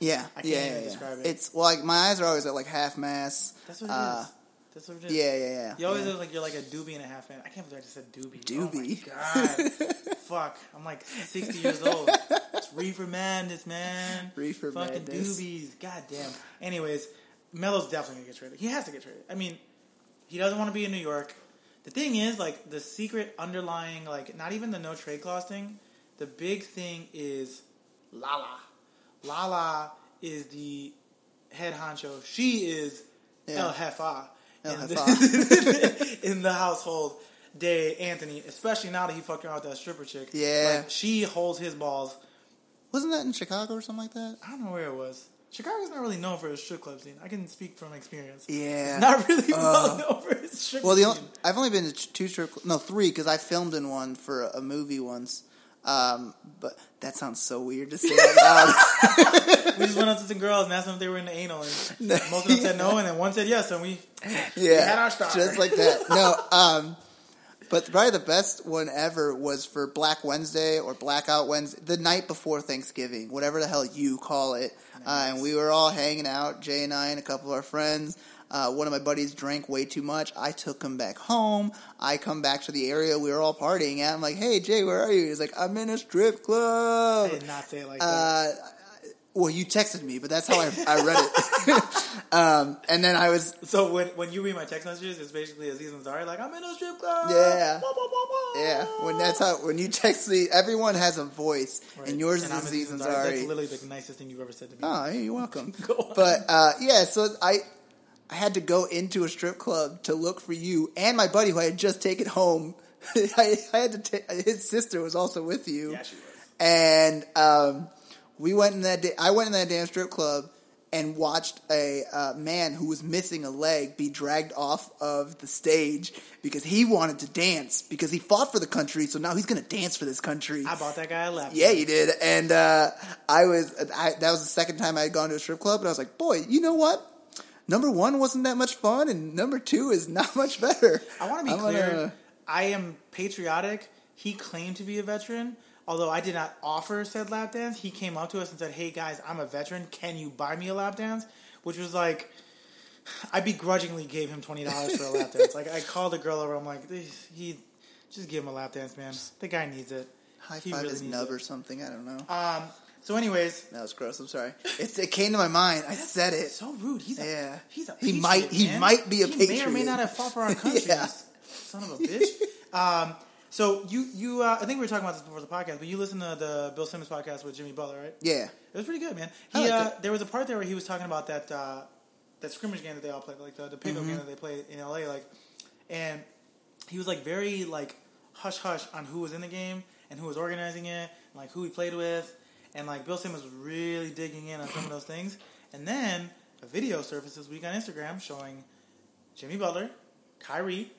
Yeah, I can't yeah, even yeah, yeah. describe it. It's well, like my eyes are always at like half mass. That's what it Uh, is. That's what it is. Yeah, yeah, yeah. You always yeah. look like you're like a doobie and a half man. I can't believe I just said doobie. Doobie. Oh my god. Fuck. I'm like 60 years old. It's reefer madness, man. Reefer Fucking madness. doobies. God damn. Anyways, Melo's definitely gonna get traded. He has to get traded. I mean, he doesn't want to be in New York. The thing is, like, the secret underlying, like, not even the no trade clause thing. The big thing is Lala. Lala is the head honcho. She is Yeah. El Jefa. El in, The, in the household. Day Anthony, especially now that he fucked around with that stripper chick. Yeah. Like, she holds his balls. Wasn't that in Chicago or something like that? I don't know where it was. Chicago's not really known for its strip club scene. I can speak from experience. Yeah. It's not really Uh, well known for its strip Well, the scene. only, I've only been to two strip, cl- no, three because I filmed in one for a, movie once. Um, but that sounds so weird to say out loud. we just went up to some girls and asked them if they were into anal, and most of them said no, and then one said yes, and we yeah, had our star. just like that. No, um, but probably the best one ever was for Black Wednesday or Blackout Wednesday, the night before Thanksgiving, whatever the hell you call it. Uh, and we were all hanging out, Jay and I and a couple of our friends. Uh, one of my buddies drank way too much. I took him back home. I come back to the area we were all partying at. I'm like, "Hey Jay, where are you?" He's like, "I'm in a strip club. I club." did not say it like that. Well, you texted me, but that's how I, I read it. um, and then I was So when when you read my text messages, it's basically Aziz Ansari like I'm in a strip club. Yeah. Yeah, when that's how when you text me, everyone has a voice, Right. and yours I'm is Aziz That's Ansari. literally the nicest thing you've ever said to me. Oh, you're welcome. But uh, yeah, so I I had to go into a strip club to look for you and my buddy who I had just taken home. I, I had to take his sister was also with you, yeah, she was. and um, we went in that. Da- I went in that damn strip club. And watched a uh, man who was missing a leg be dragged off of the stage because he wanted to dance because he fought for the country. So now he's going to dance for this country. I bought that guy a lap. Yeah, you did. And uh, I was I, that was the second time I had gone to a strip club, and I was like, boy, you know what? Number one wasn't that much fun, and number two is not much better. I want to be I'm clear. gonna- I am patriotic. He claimed to be a veteran. Although I did not offer said lap dance, he came up to us and said, "Hey guys, I'm a veteran. Can you buy me a lap dance?" Which was like, I begrudgingly gave him twenty dollars for a lap dance. Like I called a girl over. I'm like, he just give him a lap dance, man. The guy needs it. High He five really his nub it. or something. I don't know. Um. So, anyways, that was gross. I'm sorry. It's, it came to my mind. I said it. so rude. He's a, Yeah. He's a He might- he man. might be a he may or may not have fought for our country. Yeah. Son of a bitch. um. So you you uh, I think we were talking about this before the podcast, but you listened to the Bill Simmons podcast with Jimmy Butler, right? Yeah. It was pretty good, man. He uh, there was a part there where he was talking about that uh, that scrimmage game that they all played, like the the pickup Mm-hmm. game that they played in LA, like, and he was like very like hush hush on who was in the game and who was organizing it, and, like who he played with, and like Bill Simmons was really digging in on some of those things. And then a video surfaced this week on Instagram showing Jimmy Butler, Kyrie,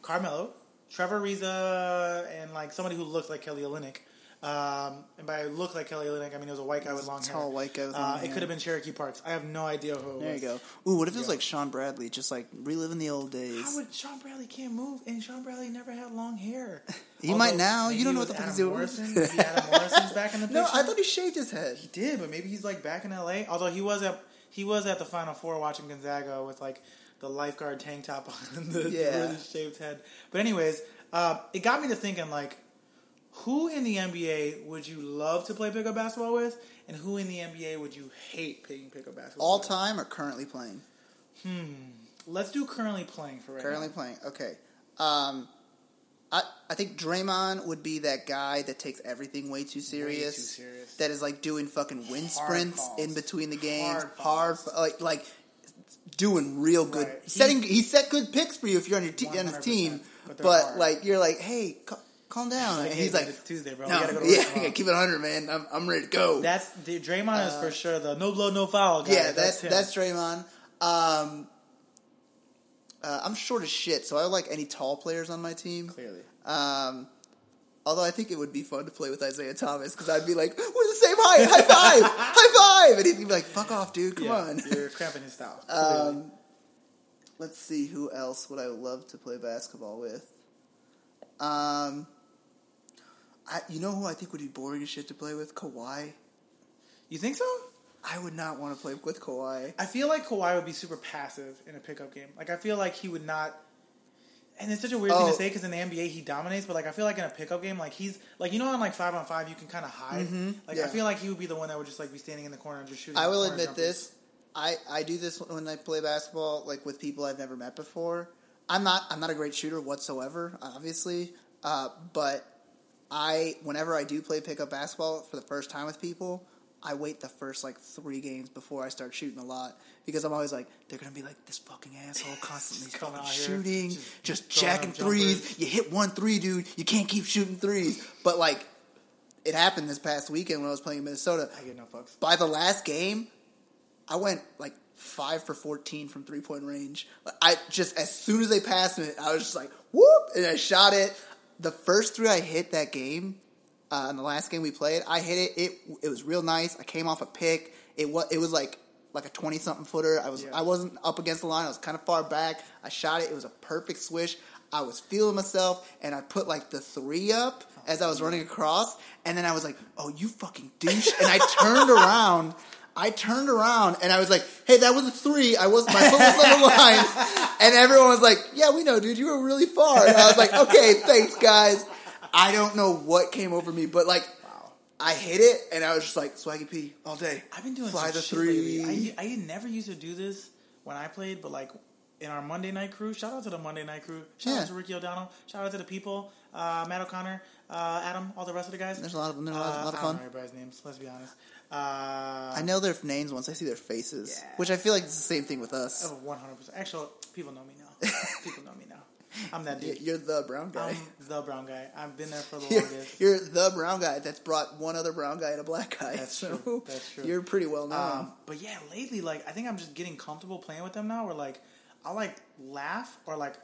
Carmelo, Trevor Ariza, and like somebody who looked like Kelly Olynyk. Um, and by look like Kelly Olynyk, I mean it was a white guy with long Tall hair. white guy with Uh, long it hair. could have been Cherokee Parks. I have no idea who it There you was. go. Ooh, what if it was like Shawn Bradley, just like reliving the old days? How would Shawn Bradley can't move? And Shawn Bradley never had long hair. He might now. You don't know it what the was fuck he's Adam doing. Morrison. Maybe Adam Morrison's back in the picture. no, I thought he shaved his head. he did, but maybe he's like back in L.A. Although he was at he was at the Final Four watching Gonzaga with like the lifeguard tank top on the, Yeah. the shaved head. But anyways, uh, it got me to thinking like, who in the NBA would you love to play pickup basketball with, and who in the NBA would you hate playing pickup basketball? All with? time or currently playing? Hmm. Let's do currently playing for right Currently now. playing. Okay. Um, I I think Draymond would be that guy that takes everything way too serious. too serious. That is like doing fucking wind Hard sprints in between the games. Hard Hard, like like doing real good. Right. He- Setting he set good picks for you if you're on your te- on his team. but But, like you're like, hey, ca- calm down. Like, hey, he's like, it's Tuesday, bro. no, we gotta go to yeah, work keep it hundred, man. I'm I'm ready to go. That's the Draymond is for sure the no blood, no foul guy. Uh, yeah, that's him. that's Draymond. Um, uh, I'm short as shit, so I like any tall players on my team. clearly. Um, although I think it would be fun to play with Isaiah Thomas because I'd be like, "We're the same height, high five, high five," and he'd be like, "Fuck off, dude, come Yeah, on." you're cramping his style. Um, let's see who else would I love to play basketball with. Um, I you know who I think would be boring as shit to play with? Kawhi. you think so? I would not want to play with Kawhi. I feel like Kawhi would be super passive in a pickup game. Like I feel like he would not. And it's such a weird thing Oh. to say because in the NBA he dominates, but like I feel like in a pickup game, like he's like you know on like five on five you can kind of hide. Like I Mm-hmm. yeah. feel like he would be the one that would just like be standing in the corner and just shooting. I will admit jumpers. this. I, I do this when I play basketball, like with people I've never met before. I'm not I'm not a great shooter whatsoever, obviously. Uh, but I whenever I do play pickup basketball for the first time with people, I wait the first like three games before I start shooting a lot because I'm always like they're gonna be like this fucking asshole constantly Coming out here, shooting, just just, jacking threes. You hit one three, dude. You can't keep shooting threes. But like it happened this past weekend when I was playing in Minnesota I get no fucks. by the last game, I went like five for fourteen from three point range. I just as soon as they passed me, I was just like whoop, and I shot it. The first three I hit that game, uh, in the last game we played, I hit it. It it was real nice. I came off a pick. It was it was like like a twenty something footer. I was Yeah. I wasn't up against the line. I was kind of far back. I shot it. It was a perfect swish. I was feeling myself, and I put like the three up as I was running across, and then I was like, "Oh, you fucking douche!" And I turned around. I turned around and I was like, "Hey, that was a three. I was my foot was on the line," and everyone was like, "Yeah, we know, dude. You were really far." And I was like, "Okay, thanks, guys." I don't know what came over me, but like, Wow. I hit it, and I was just like, "Swaggy P all day." I've been doing fly the three. I, I never used to do this when I played, but like in our Monday night crew, shout out to the Monday night crew. Shout Yeah. out to Ricky O'Donnell. Shout out to the people, uh, Matt O'Connor, uh, Adam, all the rest of the guys. There's a lot of them. There's a lot, Uh, a lot of I don't fun. know everybody's names. Let's be honest. Uh, I know their names once I see their faces, Yeah. which I feel like it's the same thing with us. Oh, 100%. Actually, people know me now. people know me now. I'm that dude. You're the brown guy. I'm the brown guy. I've been there for the You're, you're the brown guy that's brought one other brown guy and a black guy. That's so true. That's true. You're pretty well known. Um, but yeah, lately, like I think I'm just getting comfortable playing with them now. Where like I'll like laugh or like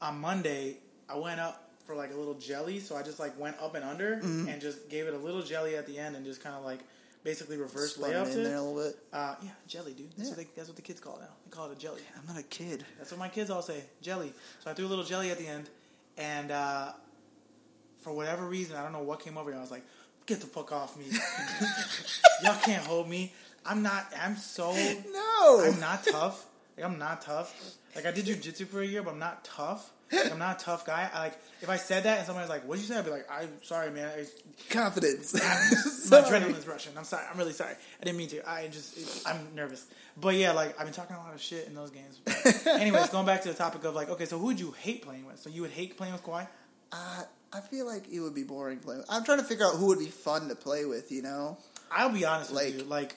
on Monday I went up for like a little jelly, so I just like went up and under Mm-hmm. and just gave it a little jelly at the end and just kind of like basically reverse Spun layup it in there a little bit. Uh, yeah, jelly, dude. That's, Yeah. what they, that's what the kids call it now. They call it a jelly. I'm not a kid. That's what my kids all say, jelly. So I threw a little jelly at the end, and uh, for whatever reason, I don't know what came over me. I was like, "Get the fuck off me! Y'all can't hold me. I'm not. I'm so. No. I'm not tough. Like I'm not tough. Like I did jujitsu for a year, but I'm not tough. Like, I'm not a tough guy. I like if I said that and somebody was like, "What'd you say?" I'd be like, "I'm sorry, man. I, Confidence. my adrenaline's rushing. I'm sorry. I'm really sorry. I didn't mean to. I just, I'm nervous. But yeah, like I've been talking a lot of shit in those games. But anyways, going back to the topic of like, okay, so who would you hate playing with? So you would hate playing with Kawhi? Uh, I feel like it would be boring playing. I'm trying to figure out who would be fun to play with. You know, I'll be honest Like- with you. Like,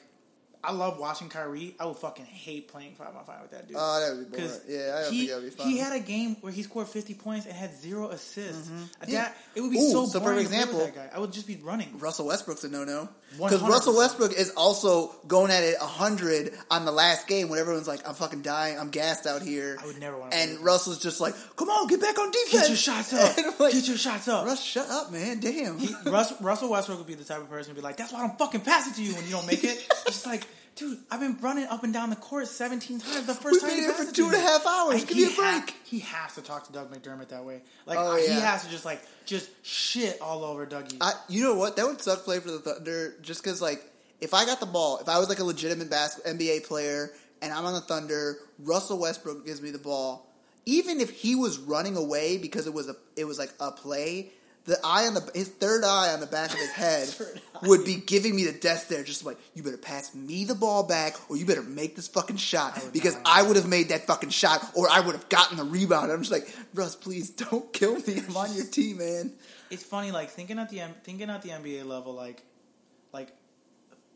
I love watching Kyrie. I would fucking hate playing five on five with that dude. oh, that would be boring. Yeah, I don't he, think that would be fun. he had a game where he scored 50 points and had zero assists. Uh, Yeah. That, it would be Ooh, so so for boring to play example- that guy. I would just be running. Russell Westbrook's a no no because Russell Westbrook is also going at it hundred on the last game when everyone's like, "I'm fucking dying, I'm gassed out here." I would never wanna And. Russell's just like, "Come on, get back on defense, Get your shots up. Like, Get your shots up. Russ, shut up, man. Damn. He, Russ, Russell Westbrook would be the type of person to be like, "That's why I don't fucking pass it to you when you don't make it." It's like, dude, I've been running up and down the court seventeen times. The first We've time been here for two and a half hours. Like, Give he me a ha- break. he has to talk to Doug McDermott that way. Like Oh, he has to just like just shit all over Dougie. I, you know what? That would suck play for the Thunder just because like if I got the ball, if I was like a legitimate basket NBA player and I'm on the Thunder, Russell Westbrook gives me the ball. Even if he was running away because it was a it was like a play, the eye on the his third eye on the back of his head would be giving me the death stare, just like you better pass me the ball back, or you better make this fucking shot oh, would because not. I would have made that fucking shot, or I would have gotten the rebound. I'm just like, Russ, please don't kill me. I'm on your team, man. it's funny like thinking at the thinking at the NBA level like like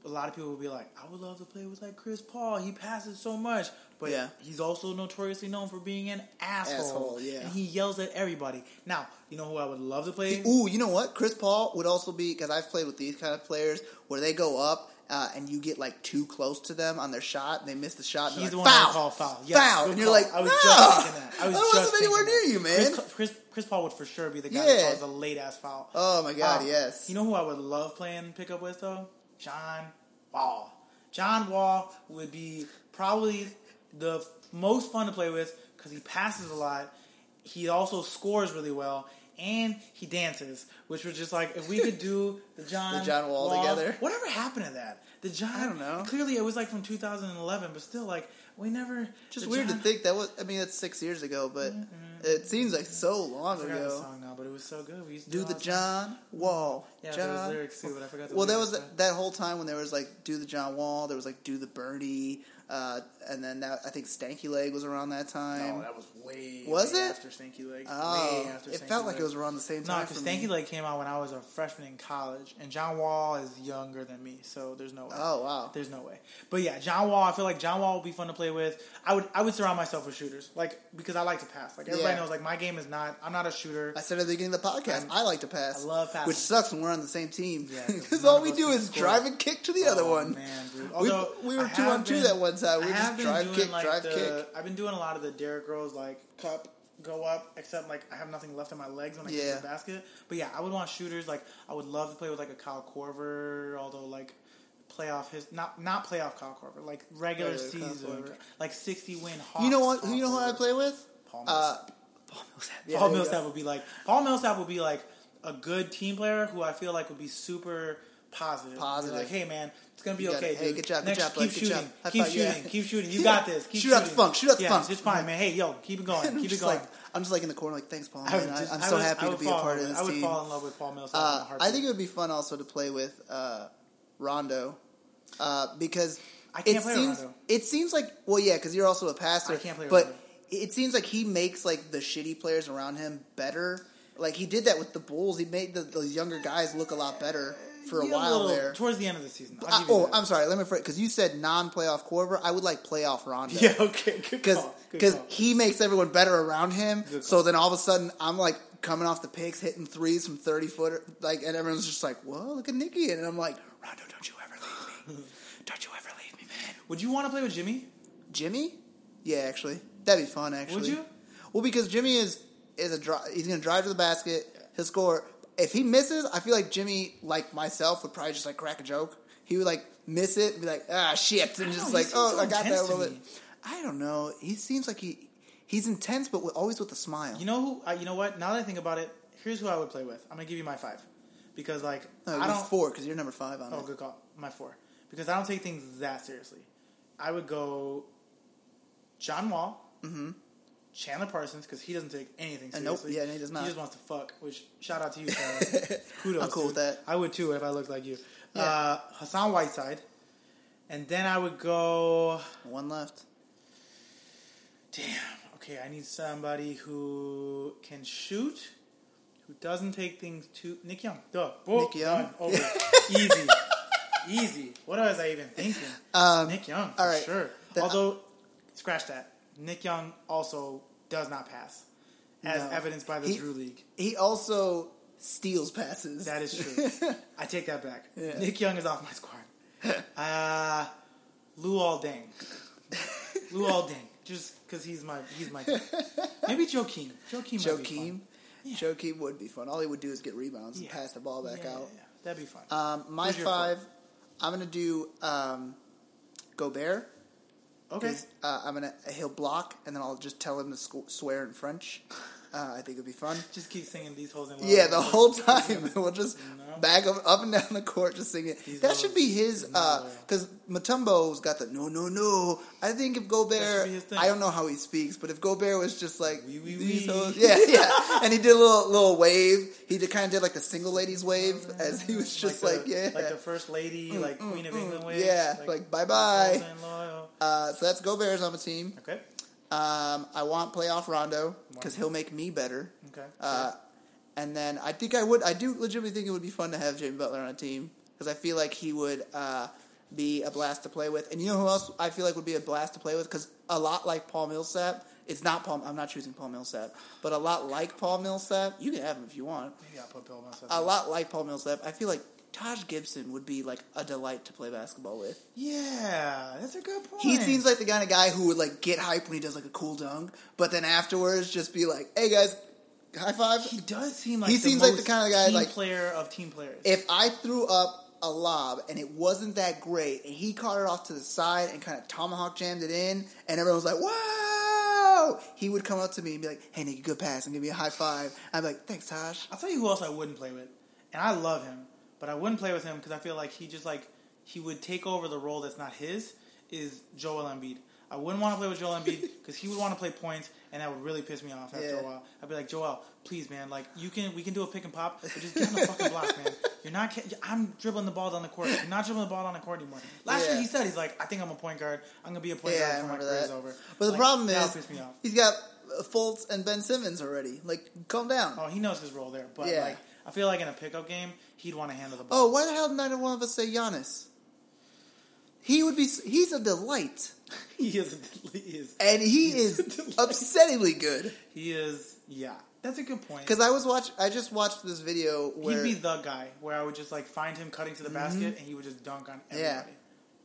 a lot of people will be like I would love to play with like Chris Paul he passes so much but Yeah. he's also notoriously known for being an asshole, Asshole, yeah. and he yells at everybody now you know who I would love to play Ooh, you know what? Chris Paul would also be because I've played with these kind of players where they go up uh, and you get like too close to them on their shot and they miss the shot. And He's the like, one I foul, call foul. Yes, foul, and you're call. like, I was no, just thinking that. I was wasn't just anywhere near you, man. Chris, Chris, Chris Paul would for sure be the guy Yeah. that calls a late ass foul. oh my god, Um, yes. You know who I would love playing pickup with though? John Wall. John Wall would be probably the most fun to play with because he passes a lot. He also scores really well. And he dances, which was just like if we could do the John The John Wall together? Whatever happened to that? The John, I don't know. Clearly, it was like from 2011, but still, like we never. Just weird John- to think that was. I mean, that's six years ago, but it seems like so long I forgot the ago. Song now, but it was so good. We used to Do the time. John Wall. Yeah, there was John. lyrics too, but I forgot. The Well, that lyrics, was but- that whole time when there was like do the John Wall, there was like do the Bernie, uh, and then that, I think Stanky Leg was around that time. No, that was way. Was way it? After Stanky Leg. oh, it Stanky felt like it was around the same time. No, because for me. Stanky Leg came out when I was a freshman in college, and John Wall is younger than me, so there's no way. Oh wow. There's no way. But yeah, John Wall. I feel like John Wall would be fun to play with. I would. I would surround myself with shooters, like because I like to pass. Like everybody Yeah. knows, like my game is not. I'm not a shooter. I said at the beginning of the podcast, I'm- I like to pass. I love passing. Which sucks when we're on the same team. Yeah, 'cause Because all we do is score. drive and kick to the other oh, one. man, dude. We- Although we were I two on two been- that one time. We I just have been drive, doing, kick, like, drive, the, kick. I've been doing a lot of the Derrick Rose like cup go up, except like I have nothing left in my legs when I get Yeah. to the basket. But yeah, I would want shooters. Like I would love to play with like a Kyle Korver, although like playoff his not not playoff Kyle Korver, like regular Regular Kyle season, Korver. like sixty win. Hawks, You know what? Kyle You know who I play with? Paul Uh, Millsap. Paul Millsap. Yeah, Paul Millsap would be like Paul Millsap would be like a good team player who I feel like would be super positive. Be Positive. like, hey man, it's gonna be You okay. it. Hey, good job, good Next, job, keep bud, good shooting, job. Keep yeah. shooting, keep shooting. You got this. Keep Shoot out the funk, shoot out the yeah, funk. It's fine, man. Hey, yo, keep it going, keep it going. like I'm just like in the corner, like thanks, Paul. I I so would- happy to be a part of this I would team. fall in love with Paul Millsap. Uh, I think it would be fun also to play with uh, Rondo uh, because I can't it play seems Rondo. it seems like well yeah because you're also a passer. I can't play with but Rondo. it seems like he makes like the shitty players around him better. Like he did that with the Bulls. He made the, those younger guys look a lot better for a Yeah, while little- there. towards the end of the season. I'll Uh, oh, that. I'm sorry. Let me because you said non-playoff Korver. I would like playoff Rondo. yeah, okay, good because call. Because he makes everyone better around him. So then all of a sudden I'm like coming off the picks, hitting threes from thirty foot, like, and everyone's just like, "Whoa, look at Nicky!" And I'm like, "Rondo, don't you ever leave me? Don't you ever leave me, man." Would you want to play with Jimmy? Jimmy? Yeah, actually, that'd be fun. Actually, Would you? Well, because Jimmy is is a dri- he's gonna drive to the basket, he'll score. If he misses, I feel like Jimmy, like myself, would probably just like crack a joke. He would like miss it and be like, "Ah, shit," and just know, like, "Oh, so I got that a little bit." I don't know. He seems like he he's intense, but with, always with a smile. You know who? Uh, you know what? Now that I think about it, here's who I would play with. I'm gonna give you my five because like no, I don't. four because you're number five on Oh, it. good call. My four because I don't take things that seriously. I would go John Wall, Mm-hmm. Chandler Parsons because he doesn't take anything Uh, nope. seriously. Yeah, he does not. He just wants to fuck. Which shout out to you, Chandler. Kudos. I'm cool dude. with that. I would too if I looked like you. Yeah. Uh, Hassan Whiteside, and then I would go. One left. Damn. Okay, I need somebody who can shoot, who doesn't take things too. Nick Young. Duh. Boom. Nick Young? Over. Easy. Easy. What was I even thinking? Um, Nick Young, for all right. sure. Although, scratch that. Nick Young also does not pass, as No. evidenced by the He- Drew League. He also steals passes. That is true. I take that back. Yeah. Nick Young is off my squad. Uh, Luol Deng. Lou Aldeng. Just because he's my he's my guy. maybe Joakim. Joakim. Joakim. fun. Yeah. Joakim would be fun. All he would do is get rebounds Yeah. and pass the ball back Yeah, out. That'd be fun. Um, my five, I'm gonna do um, Gobert. Okay. Uh, I'm gonna he'll block and then I'll just tell him to sc- swear in French. Uh, I think it'd be fun. Just keep singing these hoes in love. Yeah, the whole time we'll just No. back up, up and down the court, just singing. These That should be his, is not loyal. because Mutombo's got the no, no, no. I think if Gobert, should be his thing. I don't know how he speaks, but if Gobert was just like Wee, wee, wee. hoes, yeah, yeah, and he did a little little wave. He did kind of did like the single ladies wave as he was just like, the, yeah, like the first lady, like Queen of England way. yeah, like, hoes ain't loyal. Uh, so that's Gobert's on the team. Okay, Um, I want playoff Rondo because he'll make me better. okay. Uh, and then I think I would. I do legitimately think it would be fun to have Jimmy Butler on a team because I feel like he would uh, be a blast to play with. And you know who else I feel like would be a blast to play with? Because a lot like Paul Millsap, it's not Paul. I'm not choosing Paul Millsap, but a lot like Paul Millsap, you can have him if you want. Maybe I'll put Bill myself. A lot like Paul Millsap, I feel like Taj Gibson would be like a delight to play basketball with. Yeah, that's a good point. He seems like the kind of guy who would like get hype when he does like a cool dunk, but then afterwards just be like, "Hey guys, high five." he does seem like He the seems like the kind of guy, like- player of team players. if I threw up a lob and it wasn't that great, and he caught it off to the side and kind of tomahawk jammed it in, and everyone was like, "Whoa!" He would come up to me and be like, "Hey, nigga, good pass," and give me a high five. I'd be like, "Thanks, Taj." I'll tell you who else I wouldn't play with, and I love him, but I wouldn't play with him because I feel like he just like he would take over the role that's not his. Is Joel Embiid? I wouldn't want to play with Joel Embiid because he would want to play points, and that would really piss me off after Yeah. a while. I'd be like, Joel, please, man, like you can we can do a pick and pop, but just get on the fucking block, man. You're not. I'm dribbling the ball down the court. You're not dribbling the ball down the court anymore. Last Yeah. year he said he's like, I think I'm a point guard. I'm gonna be a point Yeah, guard before my career's over. But the Like, problem is, he's got Fultz and Ben Simmons already. Like, calm down. Oh, he knows his role there, but Yeah. like I feel like in a pickup game, he'd want to handle the ball. Oh, why the hell did neither one of us say Giannis? He would be. He's a delight, he is. He is. and he He's is delight. upsettingly good. He is. Yeah, that's a good point. Because I was watch. I just watched this video where. He'd be the guy where I would just like find him cutting to the basket and he would just dunk on Mm-hmm. Yeah. everybody.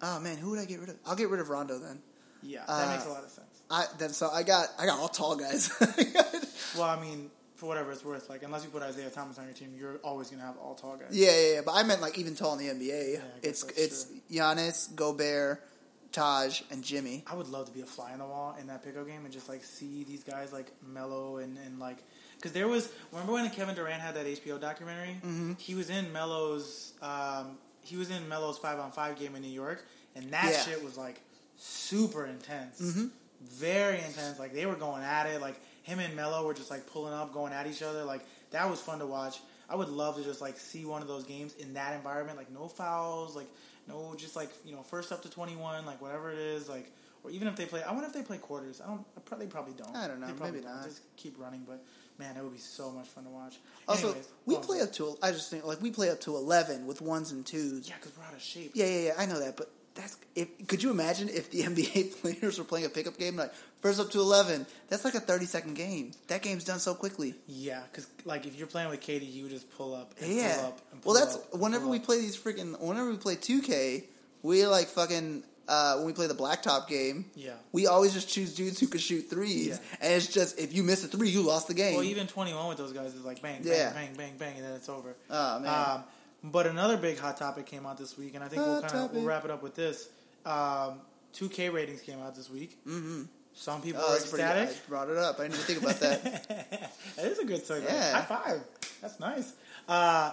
oh man, who would I get rid of? I'll get rid of Rondo then. Yeah, that Uh, makes a lot of sense. I then so I got I got all tall guys. Well, I mean, for whatever it's worth, like unless you put Isaiah Thomas on your team, you're always gonna have all tall guys. yeah, yeah, yeah, but I meant like even tall in the NBA. Guess it's it's Giannis, Gobert, Taj, and Jimmy. I would love to be a fly on the wall in that pickup game and just like see these guys like mellow and, and like because there was remember when Kevin Durant had that HBO documentary? Mm-hmm. He was in Melo's um, he was in Melo's five on five game in New York, and that Yeah. shit was like super intense, Mhm. very intense. Like they were going at it. Like him and Melo were just like pulling up, going at each other. Like that was fun to watch. I would love to just like see one of those games in that environment, like no fouls, like no, just like you know, first up to twenty one, like whatever it is, like or even if they play. I wonder if they play quarters. I don't. I probably probably don't. I don't know, They probably maybe don't. not. Just keep running, but man, it would be so much fun to watch. Also, Anyways, we play up to I just think like we play up to eleven with ones and twos. Yeah, because we're out of shape. Yeah, yeah, yeah. I know that, but that's if. Could you imagine if the NBA players were playing a pickup game like first up to eleven? That's like a thirty second game. That game's done so quickly. Yeah, because like if you're playing with KD, you would just pull up. And Yeah. Pull up and pull well, that's up whenever we up. play these freaking. Whenever we play two K, we like fucking. Uh, when we play the blacktop game, Yeah. we always just choose dudes who can shoot threes, Yeah. and it's just if you miss a three, you lost the game. Well, even 21 with those guys is like bang, bang, Yeah. bang, bang, bang, and then it's over. Oh, man. Um, but another big hot topic came out this week, and I think we'll kind of we'll wrap it up with this. Um, 2K ratings came out this week. mm-hmm. Some people Oh, were that's pretty. I brought it up. I didn't even think about that. that is a good segment. Yeah. High five. That's nice. Uh,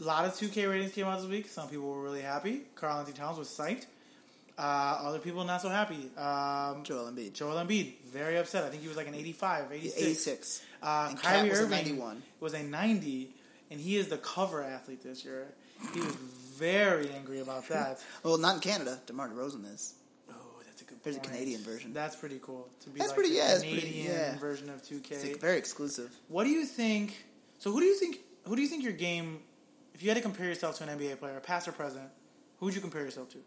a lot of 2K ratings came out this week. Some people were really happy. Karl-Anthony Towns was psyched. Uh, other people not so happy. Um, Joel Embiid, Joel Embiid, very upset. I think he was like an 85, 86. eighty six. Uh, And Kyrie Cat was a 91. was a 90, and he is the cover athlete this year. He was very angry about that. Well, not in Canada. DeMar DeRozan is. oh, that's a good There's a. Canadian version. That's pretty cool. To be That's like pretty- yeah, it's pretty- Canadian yeah. version of 2K. It's like very exclusive. What do you think? So, who do you think? Who do you think your game? If you had to compare yourself to an NBA player, past or present, who would you compare yourself to?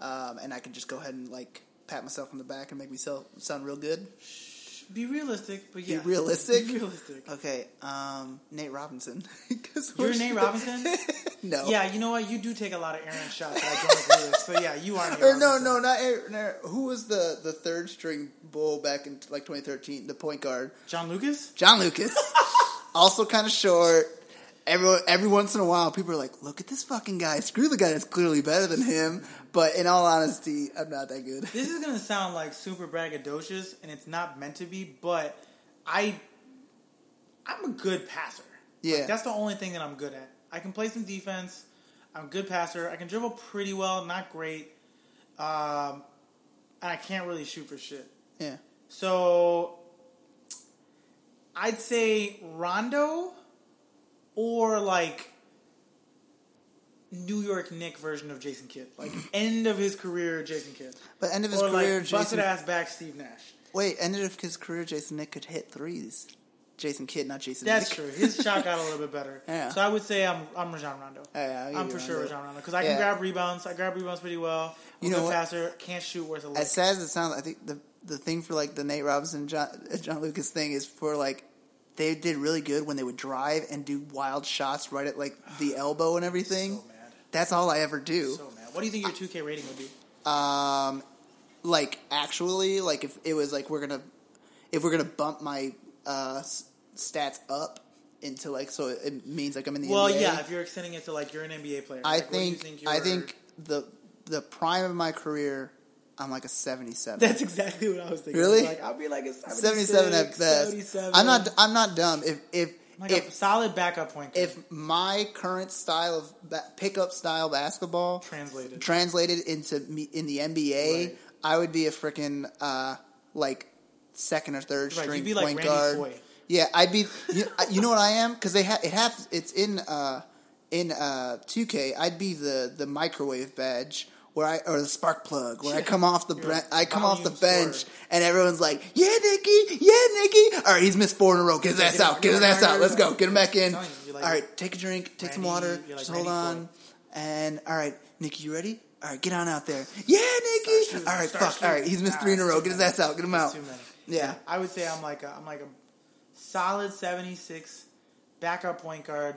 Um, and I can just go ahead and like pat myself on the back and make myself sound real good. Be realistic, but yeah. Be realistic? Be realistic. Okay, um, Nate Robinson. You're Nate Robinson? no. Yeah, you know what? You do take a lot of errant shots. I don't agree with. So yeah, you are. Nate Or no, no, not Aaron, no, who was the the third string bull back in like 2013? The point guard, John Lucas. John Lucas, also kind of short, every every once in a while, people are like, "Look at this fucking guy. Screw the guy that's clearly better than him." But in all honesty, I'm not that good. This is gonna sound like super braggadocious, and it's not meant to be. But I, I'm a good passer. Yeah. Like, that's the only thing that I'm good at. I can play some defense. I'm a good passer. I can dribble pretty well, not great. Um, and I can't really shoot for shit. Yeah. So I'd say Rondo or like New York Knick version of Jason Kidd, like end of his career Jason Kidd, But end of his or career, like busted Jason. ass back Steve Nash. Wait, ended of his career, Jason Nick could hit threes. Jason Kidd, not Jason. That's Nick. true. His shot got a little bit better. Yeah. So I would say I'm I'm Rajon Rondo. Yeah, I'll give I'm for sure Rondo. Rajon Rondo because I Yeah. can grab rebounds. I grab rebounds pretty well. I'm You know what? passer. Can't shoot worth a lick. As sad as it sounds, I think the the thing for like the Nate Robinson John, John Lucas thing is for like they did really good when they would drive and do wild shots right at like the elbow and everything. So. That's all I ever do. So mad. What do you think your 2K rating would be? Um, like actually, like if it was like we're gonna if we're gonna bump my uh s- stats up into like so it means like I'm in the Well, NBA. yeah. If you're extending it to like you're an NBA player, I like, think, think I think the the prime of my career, I'm like a 77. That's exactly what I was thinking. Really? Like I'll be like a 76, 77 at best. 77. I'm not. I'm not dumb. If if like a if solid backup point guard. if my current style of ba- pickup style basketball translated. translated into me in the NBA, Right. I would be a freaking uh, like second or third Right, string you'd be like point Randy guard. Foye. Yeah, I'd be. You, you know what I am? Because they have it have it's in uh, in uh, 2K. I'd be the the microwave badge. Where I or the spark plug where I come off the bre- I come off the bench scorer. and everyone's like yeah Nikki, yeah Nikki." all right he's missed four in a row. Get his ass out get his ass out, let's go. Get him back in. All telling you, you're like- right take a drink take some water just hold on. And all right Nikki, you ready? All right get on out there. Yeah Nikki. all right fuck. All right he's missed three in a row. get his ass out. Get him out. yeah. I would say I'm like a, I'm like a solid 76 backup point guard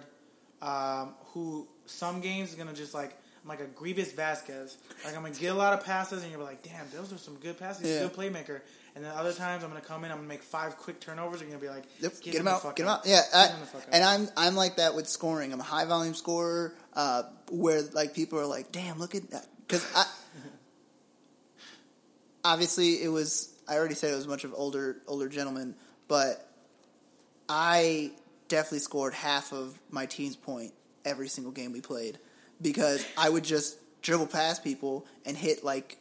um, who some games is gonna just like I'm like a Greivis Vasquez. Like I'm gonna get a lot of passes and you're like, damn, those are some good passes. He's Yeah. a good playmaker. And then other times I'm gonna come in, I'm gonna make five quick turnovers. And you're gonna be like, Yep, get, get, him him out. fuck Get him out. Yeah, I, him the fuck out. and I'm I'm like that with scoring. I'm a high volume scorer. Uh, where like people are like, "Damn, look at that!" Because I obviously it was. I already said it was a bunch of older older gentlemen, but I definitely scored half of my team's point every single game we played because I would just dribble past people and hit like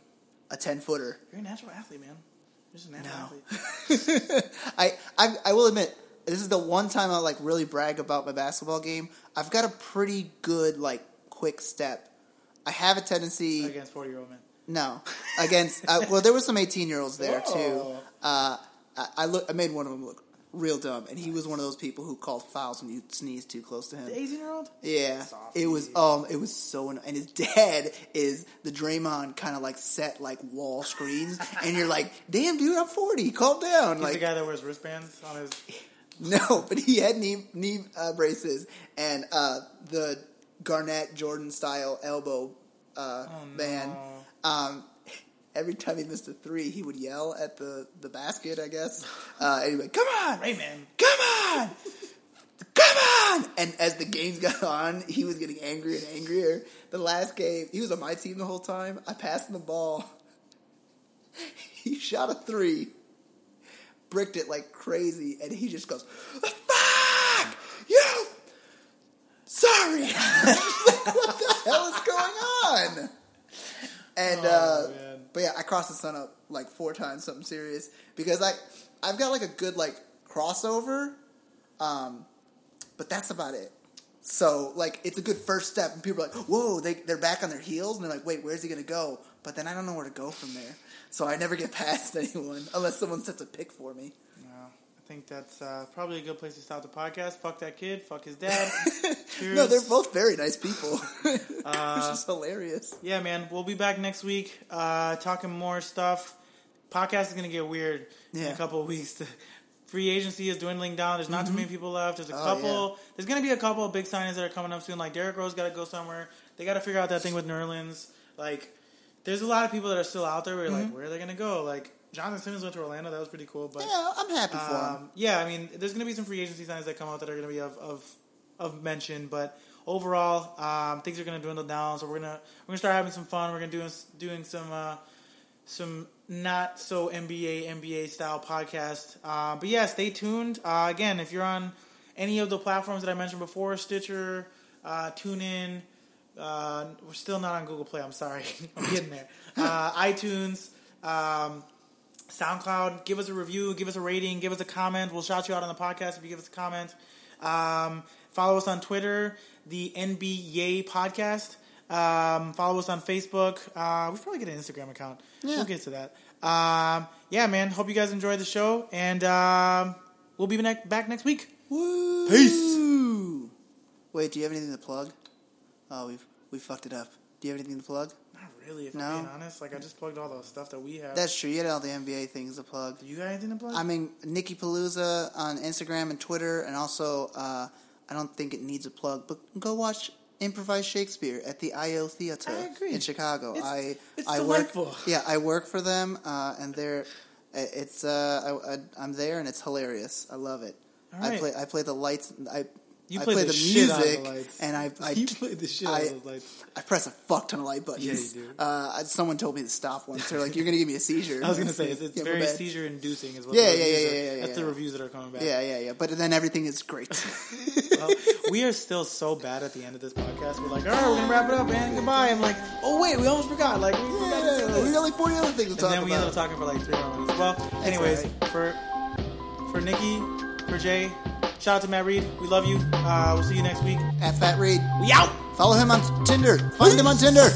a ten footer. You're a natural athlete, man. You're just a natural No. athlete. I, I I will admit this is the one time I like really brag about my basketball game. I've got a pretty good like quick step. I have a tendency Against 40 year old men. no against uh, well there were some eighteen year olds there too. Oh. Uh, I, I look I made one of them look real dumb, and he was one of those people who called fouls when you sneeze too close to him. The 18 year old? Yeah, it was um, it was so anno- and his dad is the Draymond kind of like set like wall screens, and you're like, damn dude, I'm 40, calm down. He's like the guy that wears wristbands on his. no, but he had knee knee uh, braces and uh, the Garnett Jordan style elbow uh, Oh, band. Um, every time he missed a three, he would yell at the the basket. I guess. Uh, anyway, come on, Rayman. come on, come on. And as the games got on, he was getting angrier and angrier. The last game, he was on my team the whole time. I passed him the ball. He shot a three, bricked it like crazy, and he just goes, "Fuck you." Sorry. what the hell is going on? And Oh, uh. But yeah, I crossed the sun up like four times, something serious, because I I've got like a good like crossover, um, but that's about it. So like it's a good first step, and people are like, "Whoa!" They they're back on their heels, and they're like, "Wait, where's he gonna go?" But then I don't know where to go from there, so I never get past anyone unless someone sets a pick for me. Think that's uh, probably a good place to stop the podcast. Fuck that kid. Fuck his dad. No, they're both very nice people. Uh, it's just hilarious. Yeah, man. We'll be back next week uh, talking more stuff. Podcast is going to get weird in a couple of weeks. The free agency is dwindling down. There's not too many people left. There's a Oh, couple. There's going to be a couple of big signings that are coming up soon. Like Derrick Rose got to go somewhere. They got to figure out that thing with Nerlens. Like, there's a lot of people that are still out there. Where you're like, where are they going to go? Like, Jonathan Simmons went to Orlando. That was pretty cool. But Yeah, I'm happy for him. um, yeah, I mean, there's going to be some free agency signs that come out that are going to be of, of of mention, but overall, um, things are going to dwindle down. So we're gonna we're gonna start having some fun. We're gonna do doing some uh, some not so NBA NBA style podcast. Uh, but yeah, stay tuned. Uh, again, if you're on any of the platforms that I mentioned before, Stitcher, uh, TuneIn. Uh, we're still not on Google Play. I'm sorry, I'm getting there. Uh, iTunes, um, SoundCloud. Give us a review, give us a rating, give us a comment. We'll shout you out on the podcast if you give us a comment. Um, follow us on Twitter, the NBA Podcast. Um, follow us on Facebook. Uh, we should probably get an Instagram account. Yeah. We'll get to that. Um, yeah, man. Hope you guys enjoyed the show, and um, we'll be ne- back next week. Woo! Peace. Wait, do you have anything to plug? Oh, we've we fucked it up. Do you have anything to plug? Really, if No. I'm being honest. Like I just plugged all the stuff that we have. That's true. You had all the NBA things to plug. You got anything to plug? I mean, Nikki Palooza on Instagram and Twitter, and also uh, I don't think it needs a plug, but go watch Improvised Shakespeare at the IO Theater in Chicago. It's- I it's I delightful. work. Yeah, I work for them, uh, and they're it's uh, I, I, I'm there, and it's hilarious. I love it. I play I play the lights. I You I play play the the of the music, and I I you played the shit out I- of those lights. I press a fuck ton of light buttons. Yeah, you do. Uh, someone told me to stop once. They're like, "You're gonna give me a seizure." I was gonna say it's, it's Yeah, very seizure inducing, is what. Yeah, yeah, reviews yeah, yeah, yeah, That's the reviews that are coming back. Yeah, yeah, yeah. But then everything is great. Well, we are still so bad at the end of this podcast. We're like, all right, we're gonna wrap it up, man. Goodbye. And like, oh wait, we almost forgot. Like, we forgot Yeah, we got like 40 other things to and talk then we ended up about. talking for like three minutes. Well, anyways, for for Nikki, for Jay, shout out to Matt Reed. We love you. Uh, we'll see you next week. At Fat Reed. We out. Follow him on Tinder. Find him on Tinder.